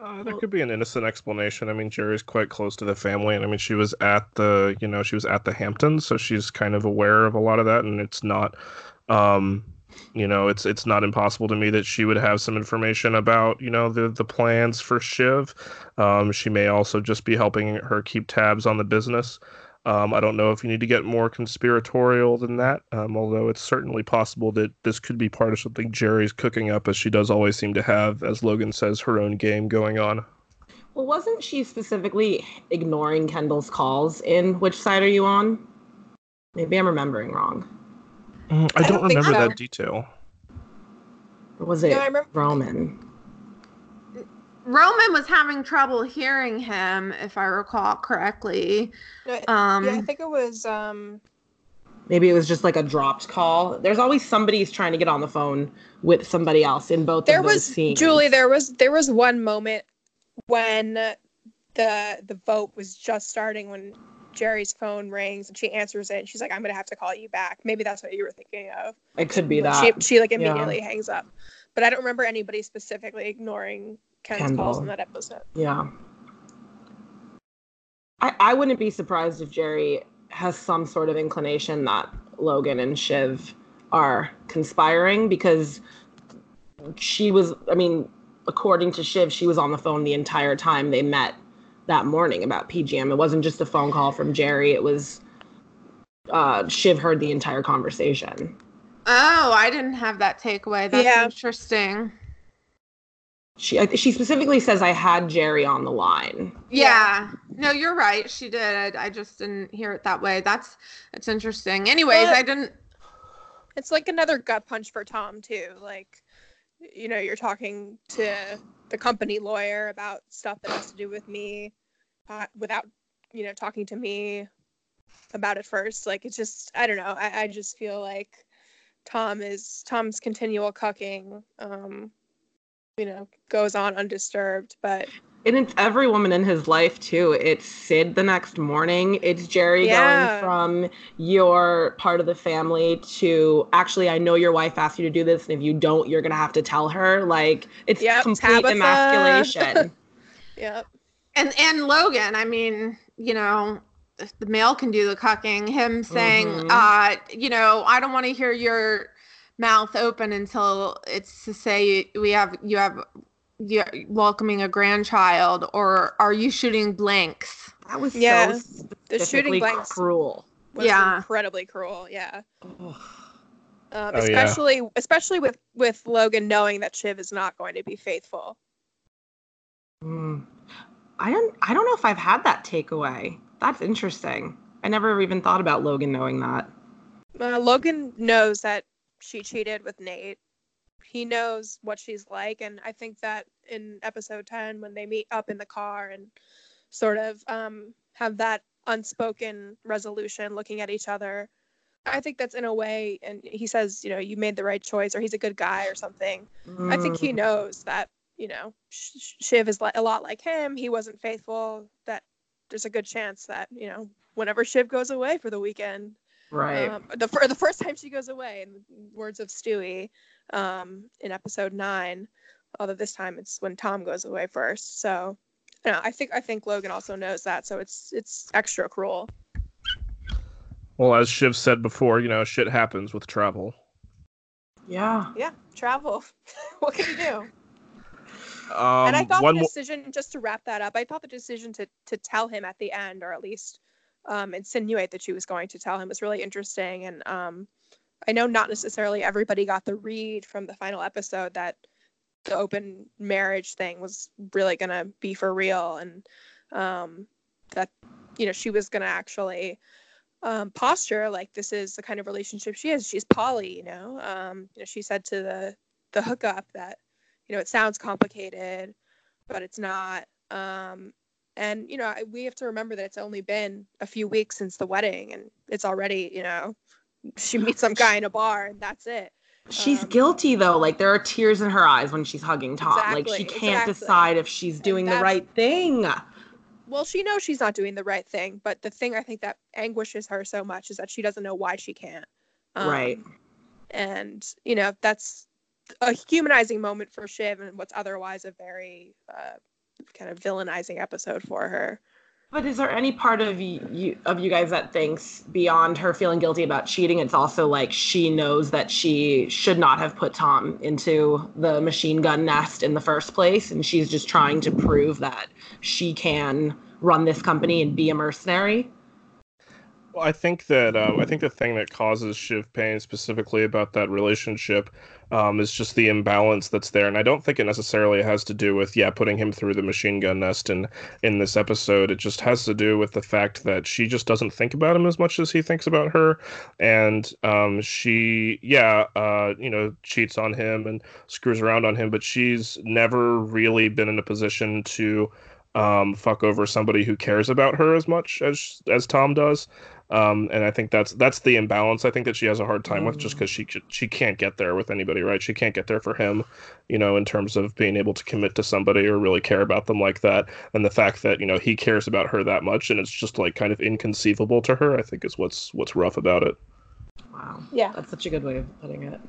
Uh, there could be an innocent explanation. I mean, Gerri's quite close to the family, and I mean, she was at the, you know, she was at the Hamptons, so she's kind of aware of a lot of that, and it's not, um, you know, it's it's not impossible to me that she would have some information about, you know, the the plans for Shiv. Um, she may also just be helping her keep tabs on the business. Um, I don't know if you need to get more conspiratorial than that, um, although it's certainly possible that this could be part of something Gerri's cooking up, as she does always seem to have, as Logan says, her own game going on. Well, wasn't she specifically ignoring Kendall's calls in Which Side Are You On? Maybe I'm remembering wrong. Mm, I I don't don't remember so. that detail. Or was it No, I remember- Roman? Roman was having trouble hearing him, if I recall correctly. No, Um, yeah, I think it was. Um, Maybe it was just like a dropped call. There's always somebody who's trying to get on the phone with somebody else in both there of those was scenes. Julie. There was there was one moment when the the vote was just starting when Gerri's phone rings and she answers it and she's like, "I'm gonna have to call you back." Maybe that's what you were thinking of. It could be that. She she like Yeah. immediately hangs up, but I don't remember anybody specifically ignoring Ken's calls Kendall. in that episode. Yeah. I, I wouldn't be surprised if Gerri has some sort of inclination that Logan and Shiv are conspiring because she was, I mean, according to Shiv, she was on the phone the entire time they met that morning about PGM. It wasn't just a phone call from Gerri, it was uh, Shiv heard the entire conversation. Oh, I didn't have that takeaway. That's Yeah. interesting. She she specifically says I had Gerri on the line. Yeah. No, you're right. She did. I, I just didn't hear it that way. That's that's interesting. Anyways, Well, I didn't. It's like another gut punch for Tom too. Like, you know, you're talking to the company lawyer about stuff that has to do with me, uh, without, you know, talking to me about it first. Like, it's just, I don't know. I, I just feel like Tom is Tom's continual cucking. Um, you know, goes on undisturbed, but And it's every woman in his life too. It's Sid the next morning. It's Gerri Yeah. going from you're part of the family to actually I know your wife asked you to do this, and if you don't, you're gonna have to tell her. Like it's Yep, complete Tabitha. emasculation. yeah, And and Logan. I mean, you know, the male can do the cucking. Him saying, Mhm. uh, you know, I don't want to hear your mouth open until it's to say we have you have you're welcoming a grandchild, or are you shooting blanks? that was Yeah, so the shooting blanks cruel. was Yeah. incredibly cruel. Yeah. Ugh. um, Oh, yeah. especially especially with with Logan knowing that Shiv is not going to be faithful. Mm. I don't I don't know if I've had that takeaway. That's interesting. I never even thought about Logan knowing that. Uh, Logan knows that she cheated with Nate. He knows what she's like, and I think that in episode ten, when they meet up in the car and sort of um, have that unspoken resolution, looking at each other, I think that's in a way. And he says, you know, you made the right choice, or he's a good guy, or something. I think he Mm. knows that you know Sh- Sh- Shiv is a lot like him. He wasn't faithful. That there's a good chance that you know whenever Shiv goes away for the weekend, right. um, the fir- the first time she goes away, in words of Stewy, um, in episode nine, although this time it's when Tom goes away first. So, you know, I think I think Logan also knows that, so it's it's extra cruel. Well, as Shiv said before, you know, shit happens with travel. yeah. Yeah, travel. what can you do? Um, and I thought one the decision, just to wrap that up, I thought the decision to to tell him at the end, or at least um, insinuate that she was going to tell him, was really interesting. And um, I know not necessarily everybody got the read from the final episode that the open marriage thing was really going to be for real, and um, that you know she was going to actually um, posture like this is the kind of relationship she is. She's poly, you know. Um, you know, she said to the the hookup that you know it sounds complicated but it's not um and you know we have to remember that it's only been a few weeks since the wedding and it's already you know she meets some guy in a bar and that's it She's Um, guilty though. Like there are tears in her eyes when she's hugging Tom. like she can't exactly. decide if she's doing the right thing. well she knows she's not doing the right thing but the thing i think that anguishes her so much is that she doesn't know why she can't Right. Um, and you know that's a humanizing moment for shiv and what's otherwise a very uh, kind of villainizing episode for her But is there any part of you, you of you guys that thinks beyond her feeling guilty about cheating, it's also like she knows that she should not have put Tom into the machine gun nest in the first place, and she's just trying to prove that she can run this company and be a mercenary. Well, I think that um, I think the thing that causes Shiv pain specifically about that relationship um, is just the imbalance that's there, and I don't think it necessarily has to do with yeah putting him through the machine gun nest in in this episode. It just has to do with the fact that she just doesn't think about him as much as he thinks about her, and um, she yeah uh, you know cheats on him and screws around on him, but she's never really been in a position to um, fuck over somebody who cares about her as much as as Tom does. Um, and I think that's that's the imbalance. I think that she has a hard time with just because she she can't get there with anybody, right? She can't get there for him, you know, in terms of being able to commit to somebody or really care about them like that. And the fact that you know he cares about her that much, and it's just like kind of inconceivable to her. I think is what's what's rough about it. Wow, yeah that's such a good way of putting it.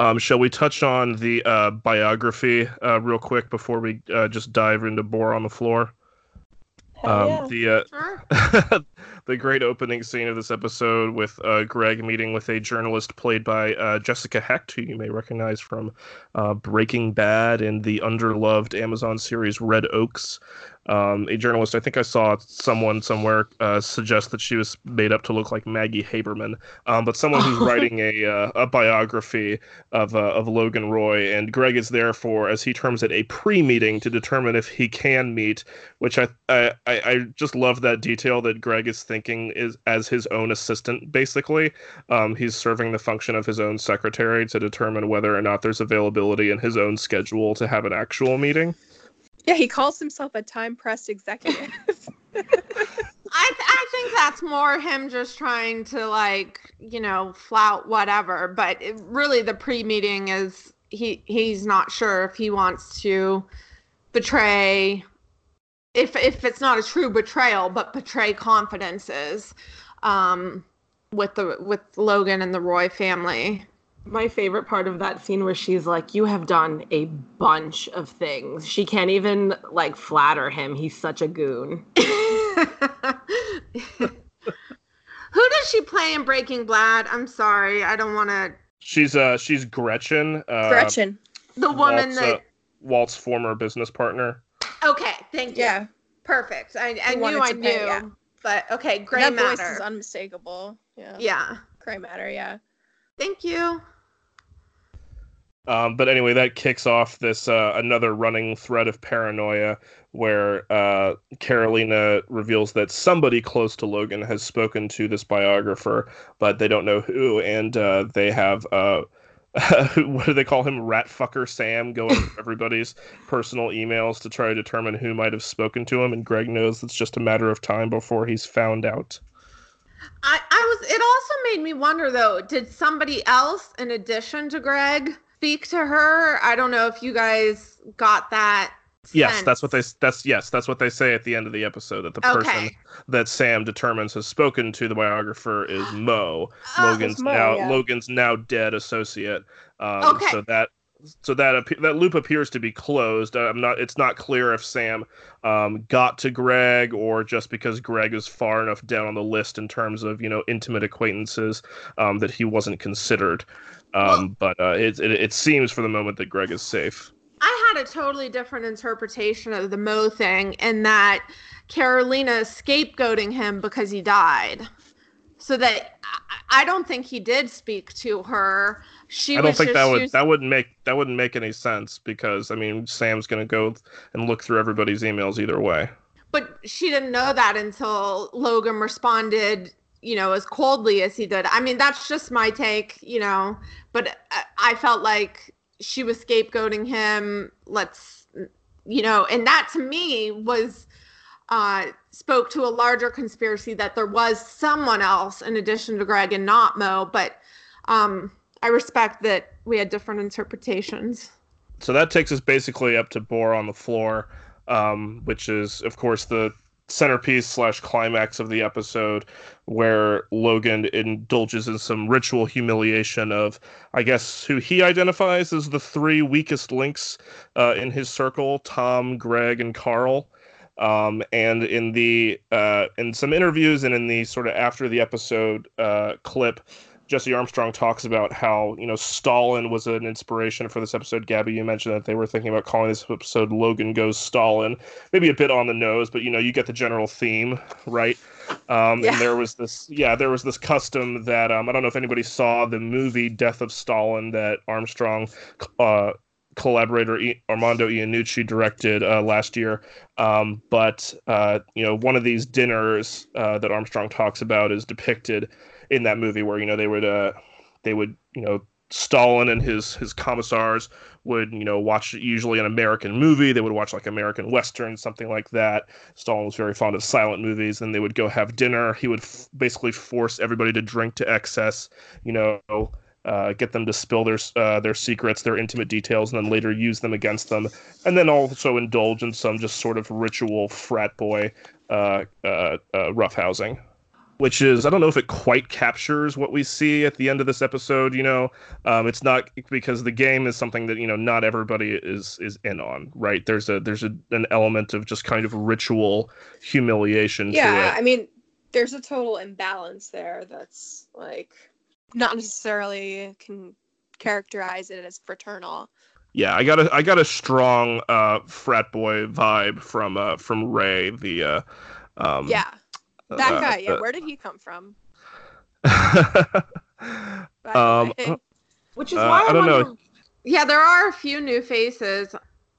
Um, shall we touch on the uh, biography uh, real quick before we uh, just dive into boar on the floor? Um, yeah. The uh, Sure. the great opening scene of this episode with uh, Greg meeting with a journalist played by uh, Jessica Hecht, who you may recognize from uh, Breaking Bad and the underloved Amazon series Red Oaks um, a journalist. I think I saw someone somewhere uh, suggest that she was made up to look like Maggie Haberman, um, but someone who's writing a uh, a biography of uh, of Logan Roy, and Greg is there for, as he terms it, a pre-meeting to determine if he can meet. Which I I, I just love that detail that Greg is thinking is as his own assistant. Basically, um, he's serving the function of his own secretary to determine whether or not there's availability in his own schedule to have an actual meeting. Yeah, he calls himself a time pressed executive. I, th- I think that's more him just trying to like you know flout whatever but it, really the pre-meeting is he he's not sure if he wants to betray if if it's not a true betrayal but betray confidences um with the with Logan and the Roy family my favorite part of that scene where she's like, You have done a bunch of things. She can't even like flatter him. He's such a goon. Who does she play in Breaking Bad? I'm sorry. I don't want to. She's uh she's Gretchen. Uh, Gretchen. The woman Walt's, that. uh, Walt's former business partner. Okay, thank you. Yeah. Perfect. I, I knew I to knew. pay, yeah. But okay, gray that matter. voice is unmistakable. Yeah. yeah. Gray matter, yeah. Thank you. Um, but anyway, that kicks off this uh, another running thread of paranoia where uh, Carolina reveals that somebody close to Logan has spoken to this biographer, but they don't know who, and uh, they have. Uh, what do they call him? Ratfucker Sam going through everybody's personal emails to try to determine who might have spoken to him, and Greg knows it's just a matter of time before he's found out. I, I was it also made me wonder though, did somebody else in addition to Greg speak to her? I don't know if you guys got that. Yes, that's what they. That's yes, that's what they say at the end of the episode. That the person that Sam determines has spoken to the biographer is Mo, Oh, Logan's Mo, now yeah. Logan's now dead associate. Um, Okay. So that so that that loop appears to be closed. I'm not. It's not clear if Sam um, got to Greg or just because Greg is far enough down on the list in terms of you know intimate acquaintances um, that he wasn't considered. Um, but uh, it, it it seems for the moment that Greg is safe. I had a totally different interpretation of the Mo thing in that Carolina is scapegoating him because he died. So that I, I don't think he did speak to her. She I don't think that would used- that wouldn't make that wouldn't make any sense because I mean Sam's gonna go and look through everybody's emails either way. but she didn't know that until Logan responded, you know, as coldly as he did. I mean, that's just my take, you know, but I, I felt like she was scapegoating him. Let's, you know, and that to me was uh spoke to a larger conspiracy that there was someone else in addition to Greg and not Mo, but um I respect that we had different interpretations. So that takes us basically up to Boar on the floor, um, which is of course the centerpiece slash climax of the episode where Logan indulges in some ritual humiliation of I guess who he identifies as the three weakest links uh, in his circle, Tom, Greg, and Carl. Um, and in the uh, in some interviews and in the sort of after the episode uh, clip, Jesse Armstrong talks about how you know Stalin was an inspiration for this episode. Gabby, you mentioned that they were thinking about calling this episode "Logan Goes Stalin," maybe a bit on the nose, but you know you get the general theme, right? Um, Yeah. And there was this, yeah, there was this custom that um, I don't know if anybody saw the movie Death of Stalin that Armstrong uh, collaborator I- Armando Iannucci directed uh, last year. Um, but uh, you know, one of these dinners uh, that Armstrong talks about is depicted in that movie, where you know they would uh, they would you know Stalin and his his commissars would you know watch usually an American movie. They would watch like American westerns, something like that. Stalin was very fond of silent movies, and they would go have dinner. He would f- basically force everybody to drink to excess. You know, uh, get them to spill their uh, their secrets, their intimate details, and then later use them against them. And then also indulge in some just sort of ritual frat boy uh, uh, uh, roughhousing. Which is, I don't know if it quite captures what we see at the end of this episode. You know, um, it's not because the game is something that you know not everybody is is in on, right? There's a there's a, an element of just kind of ritual humiliation to Yeah. I mean, there's a total imbalance there that's like not necessarily can characterize it as fraternal. Yeah, I got a I got a strong uh frat boy vibe from uh from Ray the uh um Yeah, that uh, guy. Yeah, the- where did he come from? um? Which is Uh, why I, I don't know. Yeah, there are a few new faces,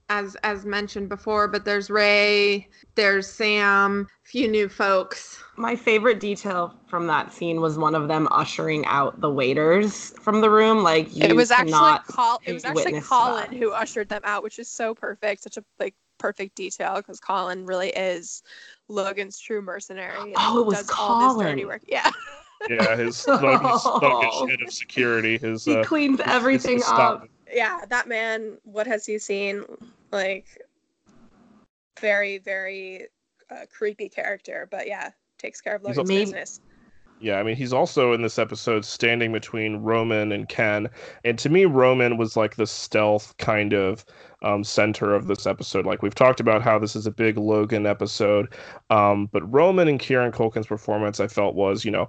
as as mentioned before, but there's Ray, there's Sam, a few new folks. My favorite detail from that scene was one of them ushering out the waiters from the room. Like you it was actually cannot Col- it was actually Colin that. who ushered them out, which is so perfect, such a like perfect detail because Colin really is Logan's true mercenary. Oh, it was does all this dirty Colin. work. Yeah, yeah, his Logan's thuggish head of security, his He uh cleans his- his everything stop- up. yeah, that man. What has he seen? Like, very, very uh, creepy character, but yeah, takes care of Logan's Maybe- business. Yeah, I mean, he's also in this episode standing between Roman and Ken. And to me, Roman was like the stealth kind of um, center of this episode. Like, we've talked about how this is a big Logan episode. Um, but Roman and Kieran Culkin's performance, I felt, was, you know,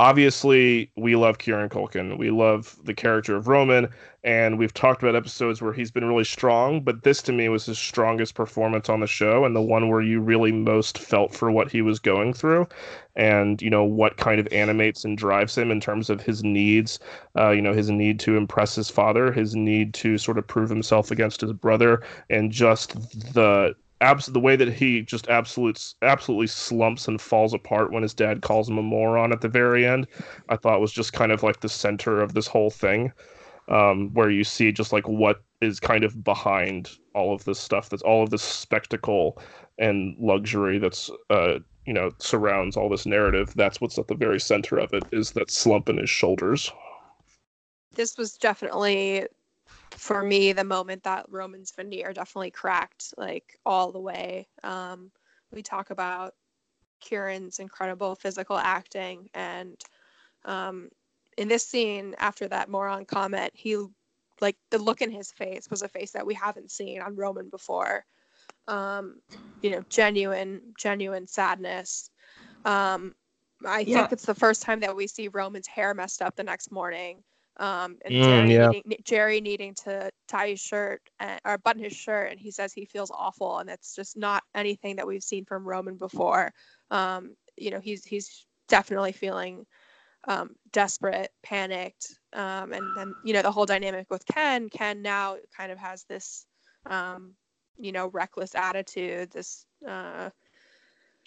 obviously we love Kieran Culkin. We love the character of Roman. And we've talked about episodes where he's been really strong. But this to me was his strongest performance on the show and the one where you really most felt for what he was going through and you know what kind of animates and drives him in terms of his needs uh, you know his need to impress his father his need to sort of prove himself against his brother and just the abs- the way that he just absolute absolutely slumps and falls apart when his dad calls him a moron at the very end i thought was just kind of like the center of this whole thing um, where you see just like what is kind of behind all of this stuff that's all of this spectacle and luxury that's uh, you know surrounds all this narrative. That's what's at the very center of it is that slump in his shoulders. This was definitely, for me, the moment that Roman's veneer definitely cracked, like all the way. Um, we talk about Kieran's incredible physical acting, and um, in this scene, after that moron comment, he, like, the look in his face was a face that we haven't seen on Roman before. Um, you know, genuine, genuine sadness. Um, I Yeah. think it's the first time that we see Roman's hair messed up the next morning. Um, and Mm, Gerri, yeah. needing, Gerri needing to tie his shirt and, or button his shirt, and he says he feels awful, and it's just not anything that we've seen from Roman before. Um, you know, he's he's definitely feeling um, desperate, panicked, um, and then you know the whole dynamic with Ken. Ken now kind of has this, um, you know, reckless attitude, this uh,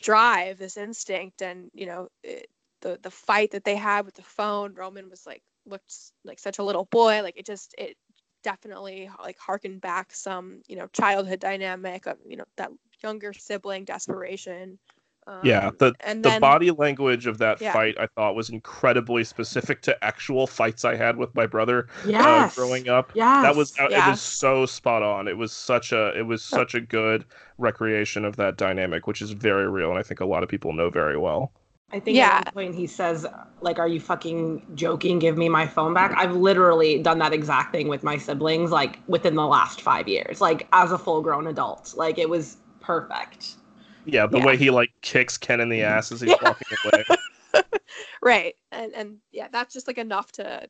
drive, this instinct, and you know it, the the fight that they had with the phone. Roman was like looked like such a little boy. Like it just it definitely like harkened back some you know childhood dynamic of you know that younger sibling desperation. Um, yeah the and the then body language of that Yeah. fight i thought was incredibly specific to actual fights i had with my brother uh, growing up yeah that was uh, it was so spot on it was such a it was such a good recreation of that dynamic which is very real and i think a lot of people know very well I think Yeah. at one point he says, like, are you fucking joking? Give me my phone back. I've literally done that exact thing with my siblings, like, within the last five years, like, as a full grown adult. Like, it was perfect. yeah the Yeah. way he like kicks ken in the ass as he's Yeah. walking away right and and yeah that's just like enough to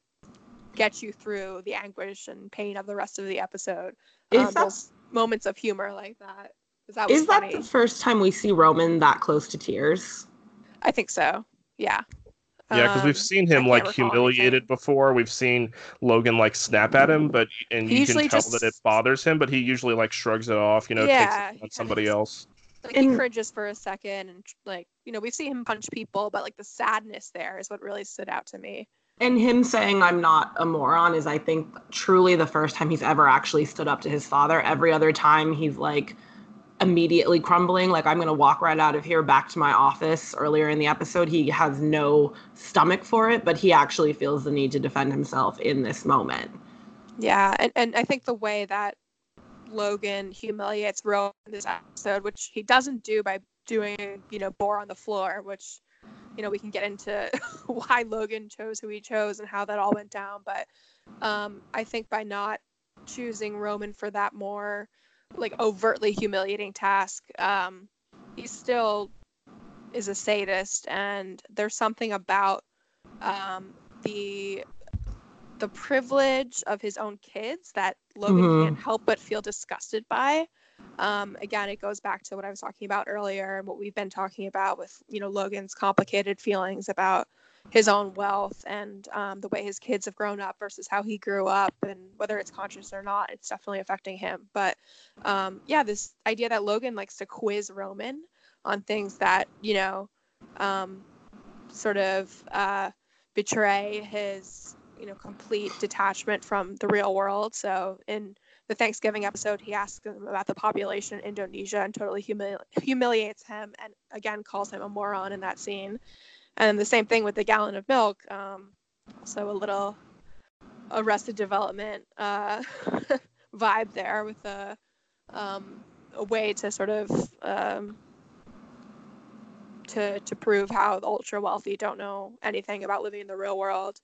get you through the anguish and pain of the rest of the episode Is um, that- those moments of humor like that 'cause that was Is that the first time we see Roman that close to tears? I think so yeah Yeah, because Um, we've seen him can't like humiliated anything. before. We've seen Logan like snap at him, but and He you can tell just- that it bothers him. But he usually like shrugs it off. You know, Yeah, takes it on somebody just- else. like he cringes for a second and like you know we've seen him punch people but like the sadness there is what really stood out to me And him saying I'm not a moron is, I think, truly the first time he's ever actually stood up to his father. Every other time he's like immediately crumbling, like I'm gonna walk right out of here back to my office. Earlier in the episode, he has no stomach for it, but he actually feels the need to defend himself in this moment. yeah and, and i think the way that logan humiliates Roman in this episode which he doesn't do by doing you know boar on the floor which you know we can get into why logan chose who he chose and how that all went down but um i think by not choosing roman for that more like overtly humiliating task um he still is a sadist, and there's something about um, the the privilege of his own kids that Logan Mhm. can't help but feel disgusted by. Um, again, it goes back to what I was talking about earlier and what we've been talking about with you know Logan's complicated feelings about his own wealth and um, the way his kids have grown up versus how he grew up and whether it's conscious or not it's definitely affecting him. But um, yeah this idea that logan likes to quiz roman on things that you know um, sort of uh, betray his you know complete detachment from the real world. So in the thanksgiving episode he asks him about the population in indonesia and totally humili- humiliates him and again calls him a moron in that scene and the same thing with the gallon of milk. Um, also a little arrested development uh, vibe there with a, um, a way to sort of um, to to prove how the ultra wealthy don't know anything about living in the real world.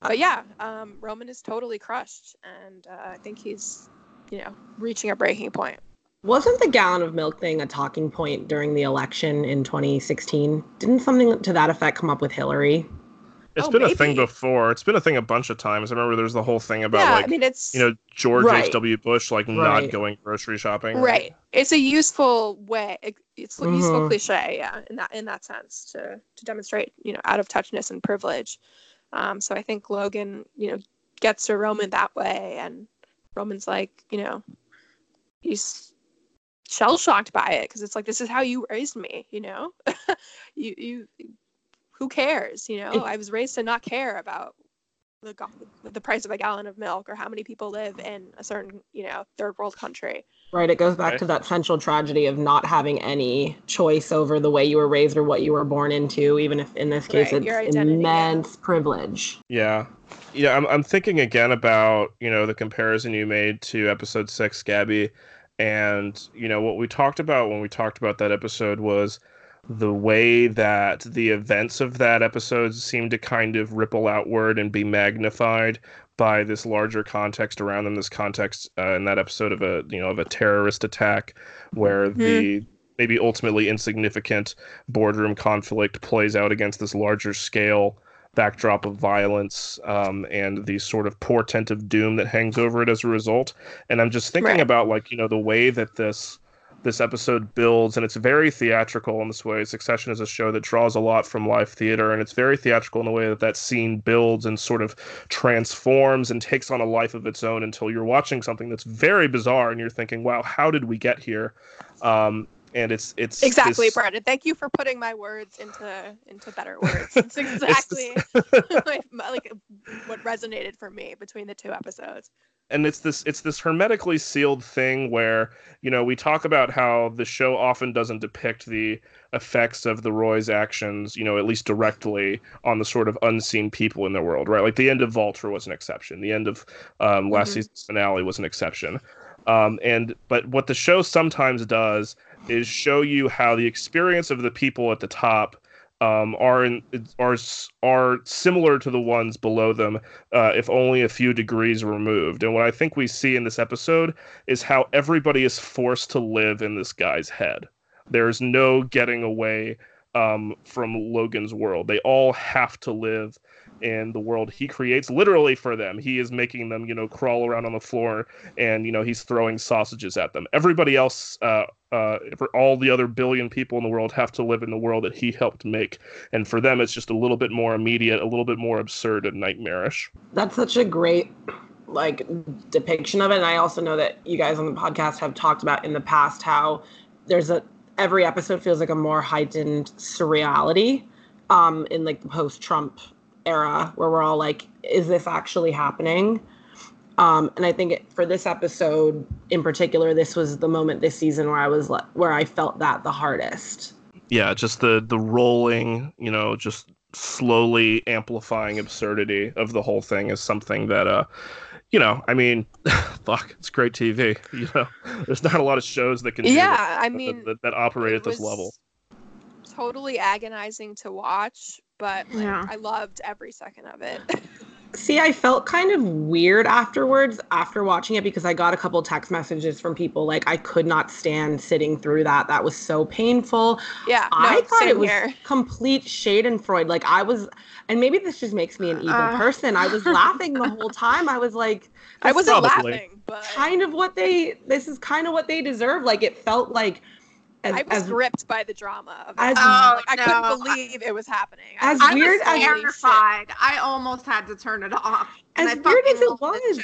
But yeah, um, Roman is totally crushed, and uh, I think he's you know reaching a breaking point. Wasn't the gallon of milk thing a talking point during the election in 2016? Didn't something to that effect come up with Hillary? It's Oh, been a thing before. It's been a thing a bunch of times. I remember there's the whole thing about yeah, like I mean it's you know George Right. H.W. Bush like not going grocery shopping. right it's a useful way it's a useful Mhm. cliche yeah in that in that sense to to demonstrate you know out of touchness and privilege um so i think logan you know gets to roman that way and roman's like you know he's shell shocked by it because it's like this is how you raised me you know you you who cares you know It- i was raised to not care about the, the price of a gallon of milk or how many people live in a certain you know third world country Right. It goes back Right. to that central tragedy of not having any choice over the way you were raised or what you were born into, even if in this case Right, it's your identity, yeah. immense privilege. Yeah. Yeah, I'm I'm thinking again about, you know, the comparison you made to episode 6 Gabby and, you know, what we talked about when we talked about that episode was the way that the events of that episode seem to kind of ripple outward and be magnified by this larger context around them this context uh, in that episode of a you know of a terrorist attack where the maybe ultimately insignificant boardroom conflict plays out against this larger scale backdrop of violence um, and the sort of portent of doom that hangs over it as a result. And I'm just thinking Right. about like you know the way that this this episode builds, and it's very theatrical in this way. Succession is a show that draws a lot from live theater, and it's very theatrical in the way that that scene builds and sort of transforms and takes on a life of its own until you're watching something that's very bizarre, and you're thinking, "Wow, how did we get here?" Um, and it's it's Exactly, this- Brandon. Thank you for putting my words into into better words. It's It's exactly this- like, like what resonated for me between the two episodes. and it's this it's this hermetically sealed thing where you know we talk about how the show often doesn't depict the effects of the roy's actions you know at least directly on the sort of unseen people in the world right like the end of Vaulter was an exception the end of um, last Mhm. season's finale was an exception um, and but what the show sometimes does is show you how the experience of the people at the top um, are in, are are similar to the ones below them uh, if only a few degrees removed. And what I think we see in this episode is how everybody is forced to live in this guy's head. There's no getting away um, from Logan's world. They all have to live in the world he creates literally for them. He is making them, you know, crawl around on the floor and, you know, he's throwing sausages at them. Everybody else, uh, uh, for all the other billion people in the world, have to live in the world that he helped make. And for them, it's just a little bit more immediate, a little bit more absurd and nightmarish. That's such a great like depiction of it. And I also know that you guys on the podcast have talked about in the past how there's a every episode feels like a more heightened surreality um in like the post Trump era where we're all like, is this actually happening? Um, and I think it, for this episode in particular, this was the moment this season where I was le- where I felt that the hardest. yeah just the the rolling you know just slowly amplifying absurdity of the whole thing is something that uh you know i mean fuck it's great tv you know there's not a lot of shows that can do Yeah, that, I mean, that, that operate at this level Totally agonizing to watch, but like, Yeah. I loved every second of it. See, I felt kind of weird afterwards after watching it because I got a couple text messages from people like I could not stand sitting through that. That was so painful. Yeah, I no, thought it was here. complete Schadenfreude. Like I was, and maybe this just makes me an evil Uh. person. I was laughing the whole time. I was like, I wasn't Probably. laughing, but kind of what they. This is kind of what they deserve. Like it felt like. As, I was as, gripped by the drama of as- Oh, like I couldn't believe it was happening. I As I weird was as- terrified. I almost had to turn it off. As I weird as it was,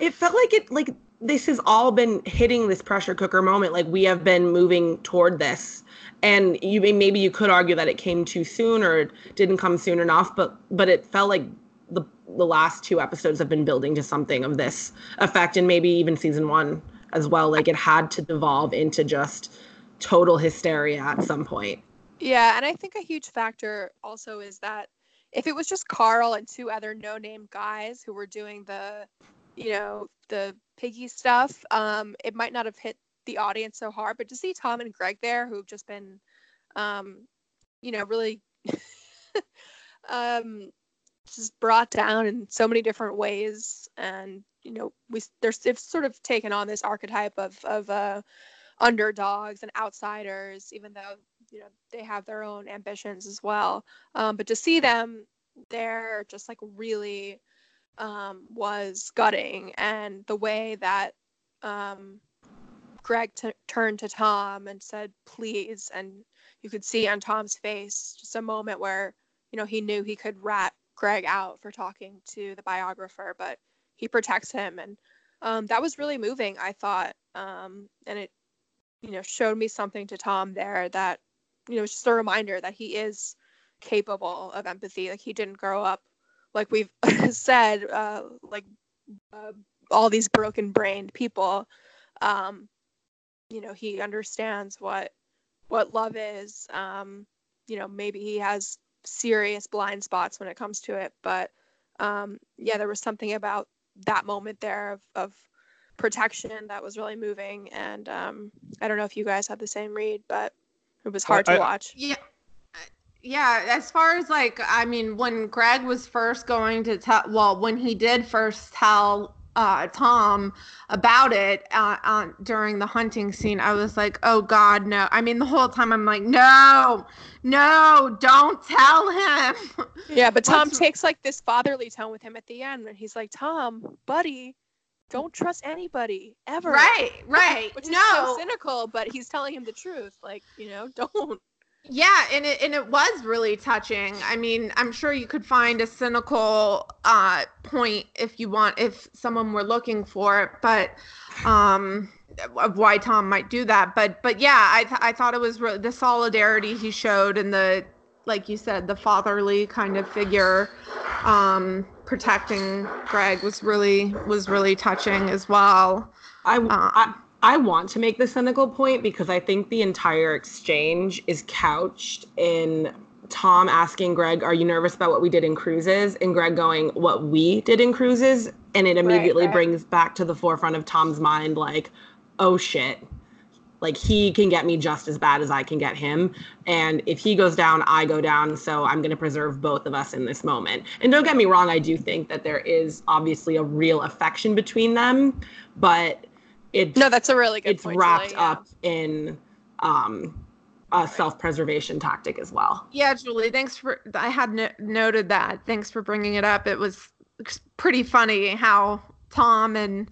it felt like it like this has all been hitting this pressure cooker moment. Like we have been moving toward this. And you maybe you could argue that it came too soon or it didn't come soon enough but but it felt like the the last two episodes have been building to something of this effect and maybe even season 1 as well. Like it had to devolve into just total hysteria at some point Yeah, and I think a huge factor also is that if it was just Carl and two other no-name guys who were doing the, you know, the piggy stuff, um, it might not have hit the audience so hard. But to see Tom and Greg there, who've just been, um, you know, really, um, just brought down in so many different ways, and you know, we there's they've sort of taken on this archetype of of uh, underdogs and outsiders, even though you know they have their own ambitions as well. Um, but to see them there just like really um, was gutting. And the way that um, greg t- turned to tom and said please and you could see on tom's face just a moment where you know he knew he could rat greg out for talking to the biographer but he protects him. And um, that was really moving i thought. Um, and it you know showed me something to tom there that you know, it's just a reminder that he is capable of empathy. Like he didn't grow up, like we've said, uh, like uh, all these broken brained people. Um, you know, he understands what what love is. Um, you know, maybe he has serious blind spots when it comes to it, but um, yeah, there was something about that moment there of, of protection that was really moving. And um, I don't know if you guys had the same read, but it was hard I- to watch. Yeah. Yeah, as far as like, I mean, when Greg was first going to tell, well, when he did first tell uh, Tom about it uh, uh, during the hunting scene, I was like, oh God, no. I mean, the whole time I'm like, no, no, don't tell him. Yeah, but Tom takes like this fatherly tone with him at the end, and he's like, "Tom, buddy, don't trust anybody ever." right, right. Which is no, so cynical, but he's telling him the truth. Like, you know, don't. Yeah, and it and it was really touching. I mean, I'm sure you could find a cynical uh point if you want if someone were looking for it, but um of why Tom might do that. But but yeah, I th- I thought it was re- the solidarity he showed and the like you said, the fatherly kind of figure um protecting Greg was really was really touching as well. I, Um, I I want to make the cynical point because I think the entire exchange is couched in Tom asking Greg, "Are you nervous about what we did in cruises?" and Greg going, "What we did in cruises," and it immediately right. brings back to the forefront of Tom's mind, like, "Oh shit." Like he can get me just as bad as I can get him. And if he goes down, I go down. So I'm going to preserve both of us in this moment. And don't get me wrong, I do think that there is obviously a real affection between them, but it's No, that's a really good it's point. wrapped Julie, yeah. up in um, a self-preservation tactic as well. Yeah, Julie, thanks for. I had no- noted that. Thanks for bringing it up. It was pretty funny how Tom and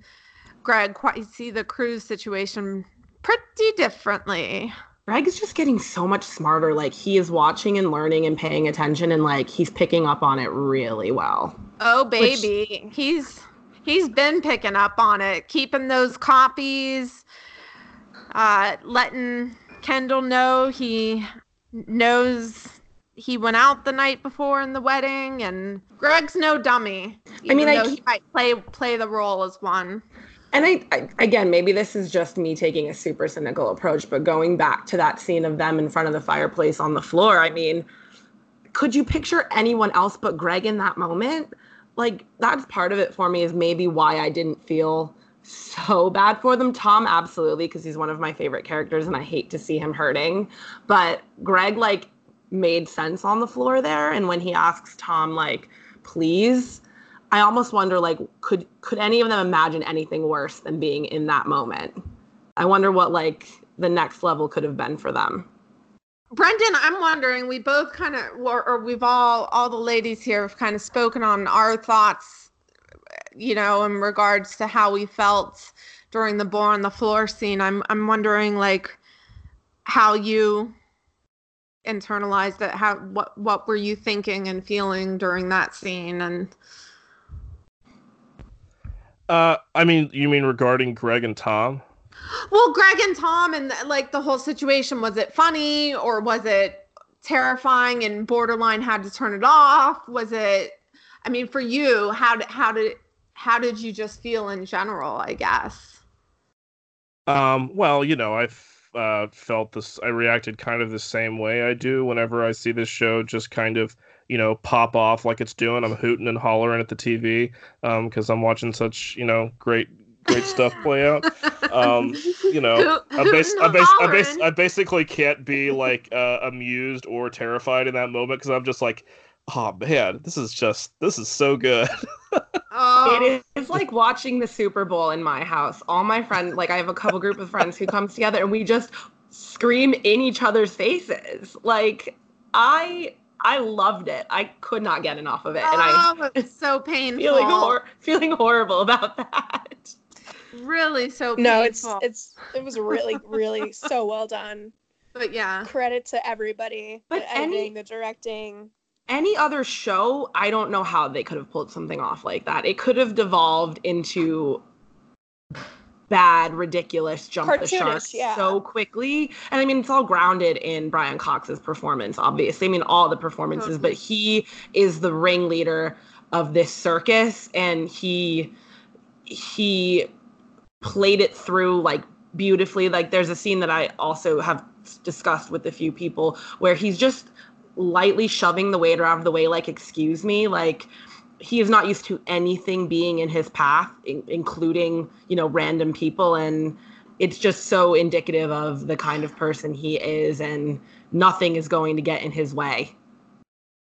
Greg quite see the cruise situation pretty differently. Greg is just getting so much smarter. Like he is watching and learning and paying attention, and like he's picking up on it really well. Oh Which- baby, he's he's been picking up on it, keeping those copies, uh, letting Kendall know he knows he went out the night before in the wedding, and Greg's no dummy. I mean, I though he might play play the role as one. And I, I, again, maybe this is just me taking a super cynical approach, but going back to that scene of them in front of the fireplace on the floor, I mean, could you picture anyone else but Greg in that moment? Like, that's part of it for me, is maybe why I didn't feel so bad for them. Tom, absolutely, because he's one of my favorite characters and I hate to see him hurting. But Greg, like, made sense on the floor there. And when he asks Tom, like, please, I almost wonder like could could any of them imagine anything worse than being in that moment? I wonder what like the next level could have been for them. Brendan, I'm wondering, we both kind of, or, or, we've all, all the ladies here have kind of spoken on our thoughts, you know, in regards to how we felt during the boar on the floor scene. I'm, I'm wondering, like, how you internalized it. How, what, what were you thinking and feeling during that scene? And, uh, I mean, you mean regarding Greg and Tom? Well, Greg and Tom and like the whole situation was it funny or was it terrifying and borderline had to turn it off? Was it I mean for you, how did how did how did you just feel in general, I guess? Um, well, you know, I've uh, felt this I reacted kind of the same way I do whenever I see this show just kind of you know, pop off like it's doing. I'm hooting and hollering at the TV because um, I'm watching such, you know, great great stuff play out. Um, you know, I, bas- I, bas- I, bas- I basically can't be like uh, amused or terrified in that moment because I'm just like, oh man, this is just this is so good. oh. It is like watching the Super Bowl in my house. All my friends, like I have a couple group of friends who comes together and we just scream in each other's faces. Like I I loved it. I could not get enough of it, and I it's oh, so painful. Feeling hor- feeling horrible about that really so painful. no it's it's it was really really so well done but yeah credit to everybody but the editing any, the directing any other show i don't know how they could have pulled something off like that it could have devolved into bad ridiculous jump Cartoonish, the shark yeah. so quickly and i mean it's all grounded in brian cox's performance obviously i mean all the performances totally. but he is the ringleader of this circus and he he played it through like beautifully. Like there's a scene that I also have discussed with a few people where he's just lightly shoving the waiter out of the way, like, excuse me, like he is not used to anything being in his path, in- including, you know, random people. And it's just so indicative of the kind of person he is, and nothing is going to get in his way.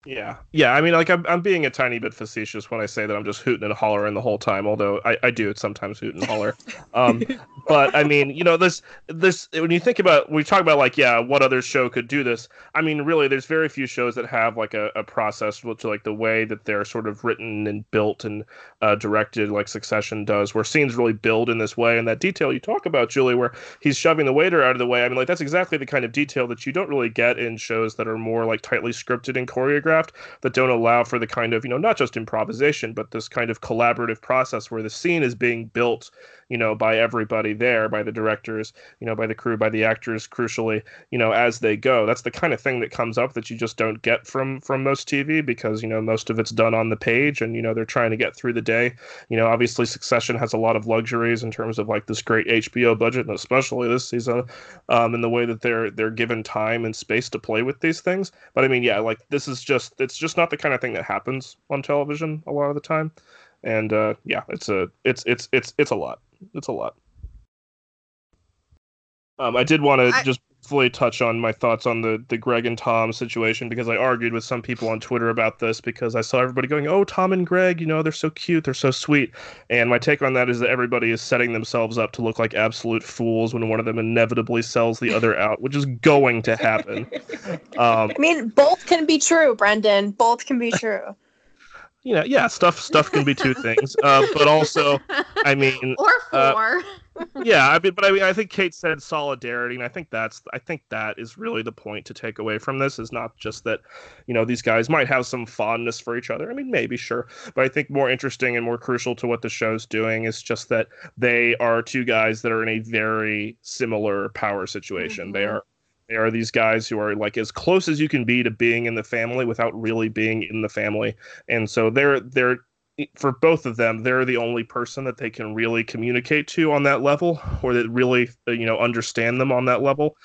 Yeah, yeah. I mean, like I'm, I'm being a tiny bit facetious when I say that I'm just hooting and hollering the whole time. Although I, I do sometimes hoot and holler. Um, but I mean, you know, this, this when you think about, we talk about like, yeah, what other show could do this? I mean, really, there's very few shows that have like a, a process to like the way that they're sort of written and built and uh, directed, like Succession does, where scenes really build in this way. And that detail you talk about, Julie, where he's shoving the waiter out of the way. I mean, like that's exactly the kind of detail that you don't really get in shows that are more like tightly scripted and choreographed that don't allow for the kind of you know not just improvisation but this kind of collaborative process where the scene is being built you know by everybody there by the directors you know by the crew by the actors crucially you know as they go. That's the kind of thing that comes up that you just don't get from from most tv because you know most of it's done on the page and you know they're trying to get through the day. You know obviously succession has a lot of luxuries in terms of like this great hbo budget and especially this season um in the way that they're they're given time and space to play with these things. But i mean yeah like this is just it's just not the kind of thing that happens on television a lot of the time. And uh yeah it's a it's it's it's it's a lot it's a lot. Um, I did want to just fully touch on my thoughts on the the Greg and Tom situation because I argued with some people on Twitter about this because I saw everybody going, "Oh, Tom and Greg, you know, they're so cute, they're so sweet." And my take on that is that everybody is setting themselves up to look like absolute fools when one of them inevitably sells the other out, which is going to happen. Um, I mean, both can be true, Brendan. Both can be true you know, yeah, stuff stuff can be two things, uh, but also, I mean, or uh, four. Uh, yeah, I mean, but I mean, I think Kate said solidarity, and I think that's, I think that is really the point to take away from this is not just that, you know, these guys might have some fondness for each other. I mean, maybe sure, but I think more interesting and more crucial to what the show's doing is just that they are two guys that are in a very similar power situation. Mm-hmm. They are they are these guys who are like as close as you can be to being in the family without really being in the family. And so they're they're for both of them, they're the only person that they can really communicate to on that level or that really you know understand them on that level.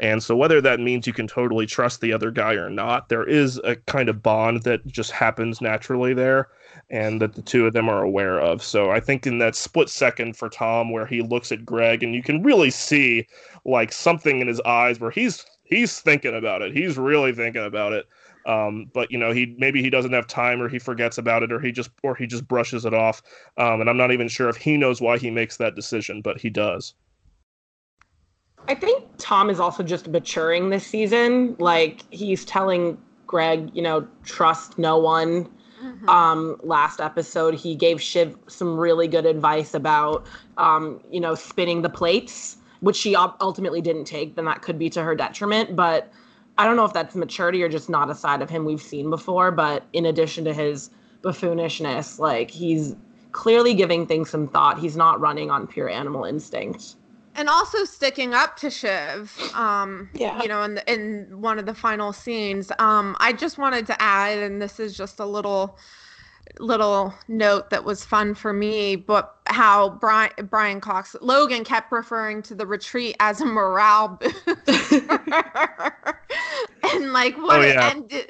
And so, whether that means you can totally trust the other guy or not, there is a kind of bond that just happens naturally there and that the two of them are aware of. So, I think in that split second for Tom, where he looks at Greg and you can really see like something in his eyes where he's he's thinking about it, he's really thinking about it. Um, but you know, he maybe he doesn't have time, or he forgets about it, or he just or he just brushes it off. Um, and I'm not even sure if he knows why he makes that decision, but he does. I think Tom is also just maturing this season. Like he's telling Greg, you know, trust no one. Mm-hmm. Um, last episode, he gave Shiv some really good advice about, um, you know, spinning the plates, which she ultimately didn't take. Then that could be to her detriment. But I don't know if that's maturity or just not a side of him we've seen before. But in addition to his buffoonishness, like he's clearly giving things some thought. He's not running on pure animal instinct and also sticking up to Shiv. Um, yeah. You know, in the, in one of the final scenes. Um, I just wanted to add, and this is just a little little note that was fun for me, but how Brian Brian Cox Logan kept referring to the retreat as a morale boost, and like what? Oh, yeah. and,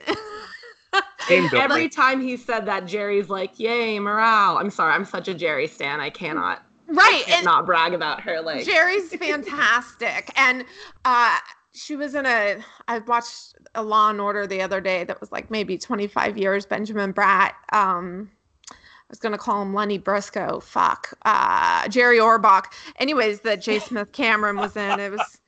Every time he said that, Gerri's like, "Yay, morale!" I'm sorry, I'm such a Jerry stan. I cannot right and not brag about her like gerri's fantastic and uh she was in a i watched a law and order the other day that was like maybe 25 years benjamin bratt um I was gonna call him Lenny Briscoe. Fuck, uh, Jerry Orbach. Anyways, that J. Smith Cameron was in. It was,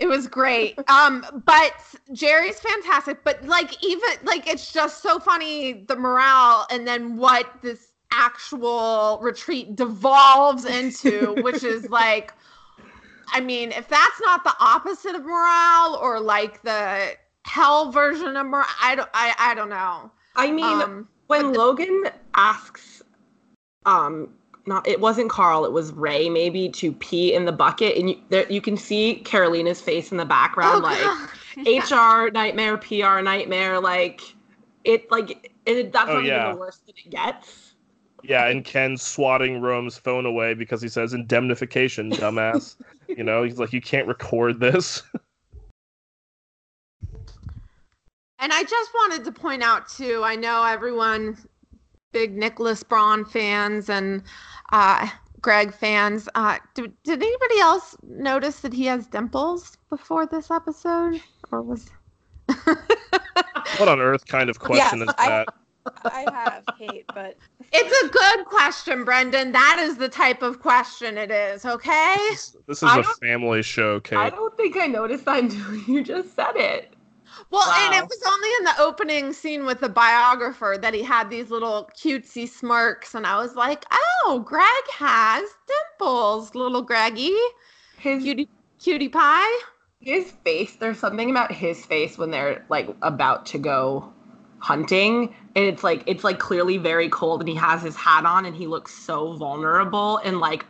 it was great. Um, but Gerri's fantastic. But like, even like, it's just so funny the morale, and then what this actual retreat devolves into, which is like, I mean, if that's not the opposite of morale or like the hell version of morale, I don't, I, I don't know. I mean, um, when the, Logan asks, um, not it wasn't Carl, it was Ray maybe to pee in the bucket, and you there you can see Karolina's face in the background, oh, like yeah. HR nightmare, PR nightmare, like it, like it. That's oh, not yeah. even the worst that it gets. Yeah, and Ken swatting Rome's phone away because he says indemnification, dumbass. you know, he's like, you can't record this. And I just wanted to point out too. I know everyone, big Nicholas Braun fans and uh, Greg fans. Uh, did, did anybody else notice that he has dimples before this episode, or was? what on earth kind of question yes, is that? I have Kate, but it's a good question, Brendan. That is the type of question it is. Okay. This, this is I a family show, Kate. I don't think I noticed that until you just said it. Well, wow. and it was only in the opening scene with the biographer that he had these little cutesy smirks, and I was like, "Oh, Greg has dimples, little Greggy, his cutie cutie pie." His face. There's something about his face when they're like about to go hunting and it's like it's like clearly very cold and he has his hat on and he looks so vulnerable and like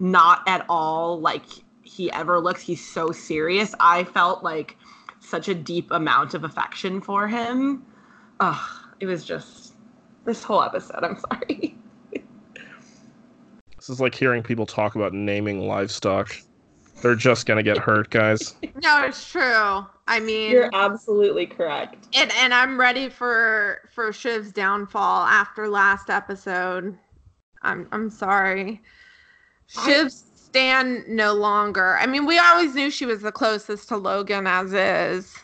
not at all like he ever looks. He's so serious. I felt like such a deep amount of affection for him. Ugh, it was just this whole episode i'm sorry. This is like hearing people talk about naming livestock. They're just gonna get hurt guys. No it's true I mean, you're absolutely correct. And and I'm ready for for Shiv's downfall after last episode. I'm I'm sorry. Shiv's stand no longer. I mean, we always knew she was the closest to Logan as is.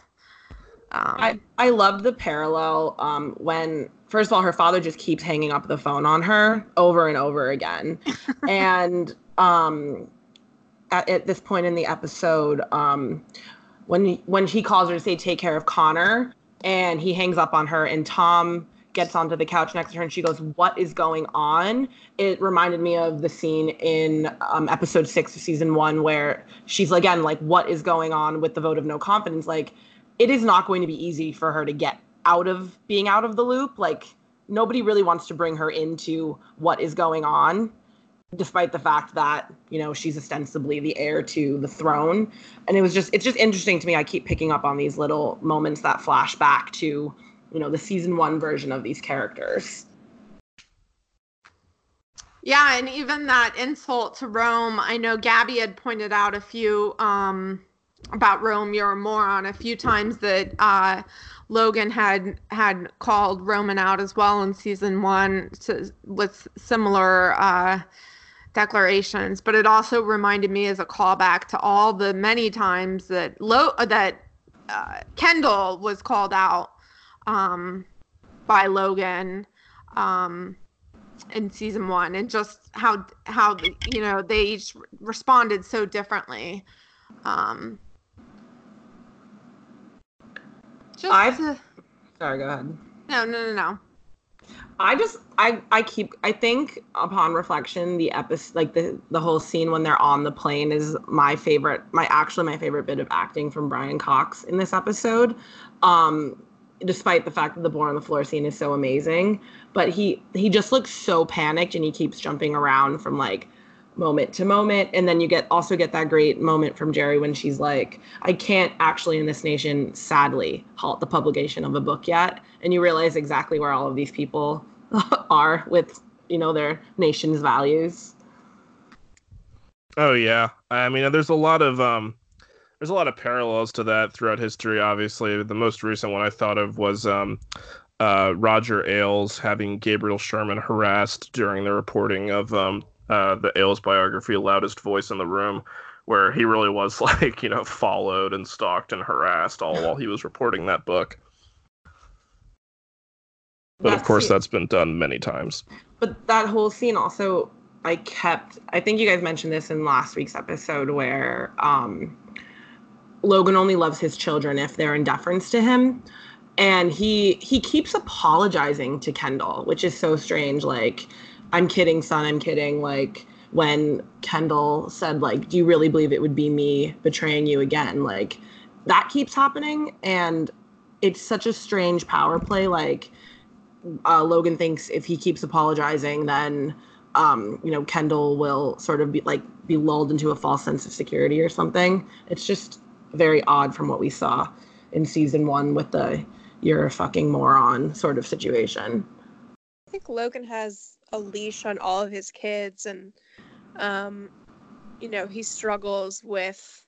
Um, I I love the parallel um, when first of all her father just keeps hanging up the phone on her over and over again, and um, at, at, this point in the episode, um, when when he calls her to say take care of Connor and he hangs up on her and Tom gets onto the couch next to her and she goes what is going on? It reminded me of the scene in um, episode six of season one where she's again like what is going on with the vote of no confidence? Like it is not going to be easy for her to get out of being out of the loop. Like nobody really wants to bring her into what is going on despite the fact that you know she's ostensibly the heir to the throne. And it was just it's just interesting to me i keep picking up on these little moments that flash back to you know the season one version of these characters. Yeah and even that insult to rome i know gabby had pointed out a few um about rome you're a moron a few times that uh Logan had had called Roman out as well in season one to, with similar uh, declarations, but it also reminded me as a callback to all the many times that Lo- that uh, Kendall was called out um, by Logan um, in season one, and just how how you know they each responded so differently. Um, just I've- to- Sorry, go ahead. no, no, no, no. I just I I keep I think upon reflection the episode like the the whole scene when they're on the plane is my favorite my actually my favorite bit of acting from Brian Cox in this episode. Um despite the fact that the boar on the floor scene is so amazing, but he he just looks so panicked and he keeps jumping around from like moment to moment and then you get also get that great moment from Gerri when she's like I can't actually in this nation sadly halt the publication of a book yet and you realize exactly where all of these people are with you know their nation's values Oh yeah. I mean, there's a lot of um, there's a lot of parallels to that throughout history. Obviously, the most recent one I thought of was um, uh, Roger Ailes having Gabriel Sherman harassed during the reporting of um, uh, the Ailes biography, "Loudest Voice in the Room," where he really was like, you know, followed and stalked and harassed all while he was reporting that book. But of course, the- that's been done many times. but that whole scene also i kept i think you guys mentioned this in last week's episode where um logan only loves his children if they're in deference to him and he he keeps apologizing to kendall which is so strange like i'm kidding son i'm kidding like when kendall said like do you really believe it would be me betraying you again like that keeps happening and it's such a strange power play like uh, Logan thinks if he keeps apologizing, then um, you know Kendall will sort of be like be lulled into a false sense of security or something. It's just very odd from what we saw in season one with the "you're a fucking moron" sort of situation. I think Logan has a leash on all of his kids, and um, you know he struggles with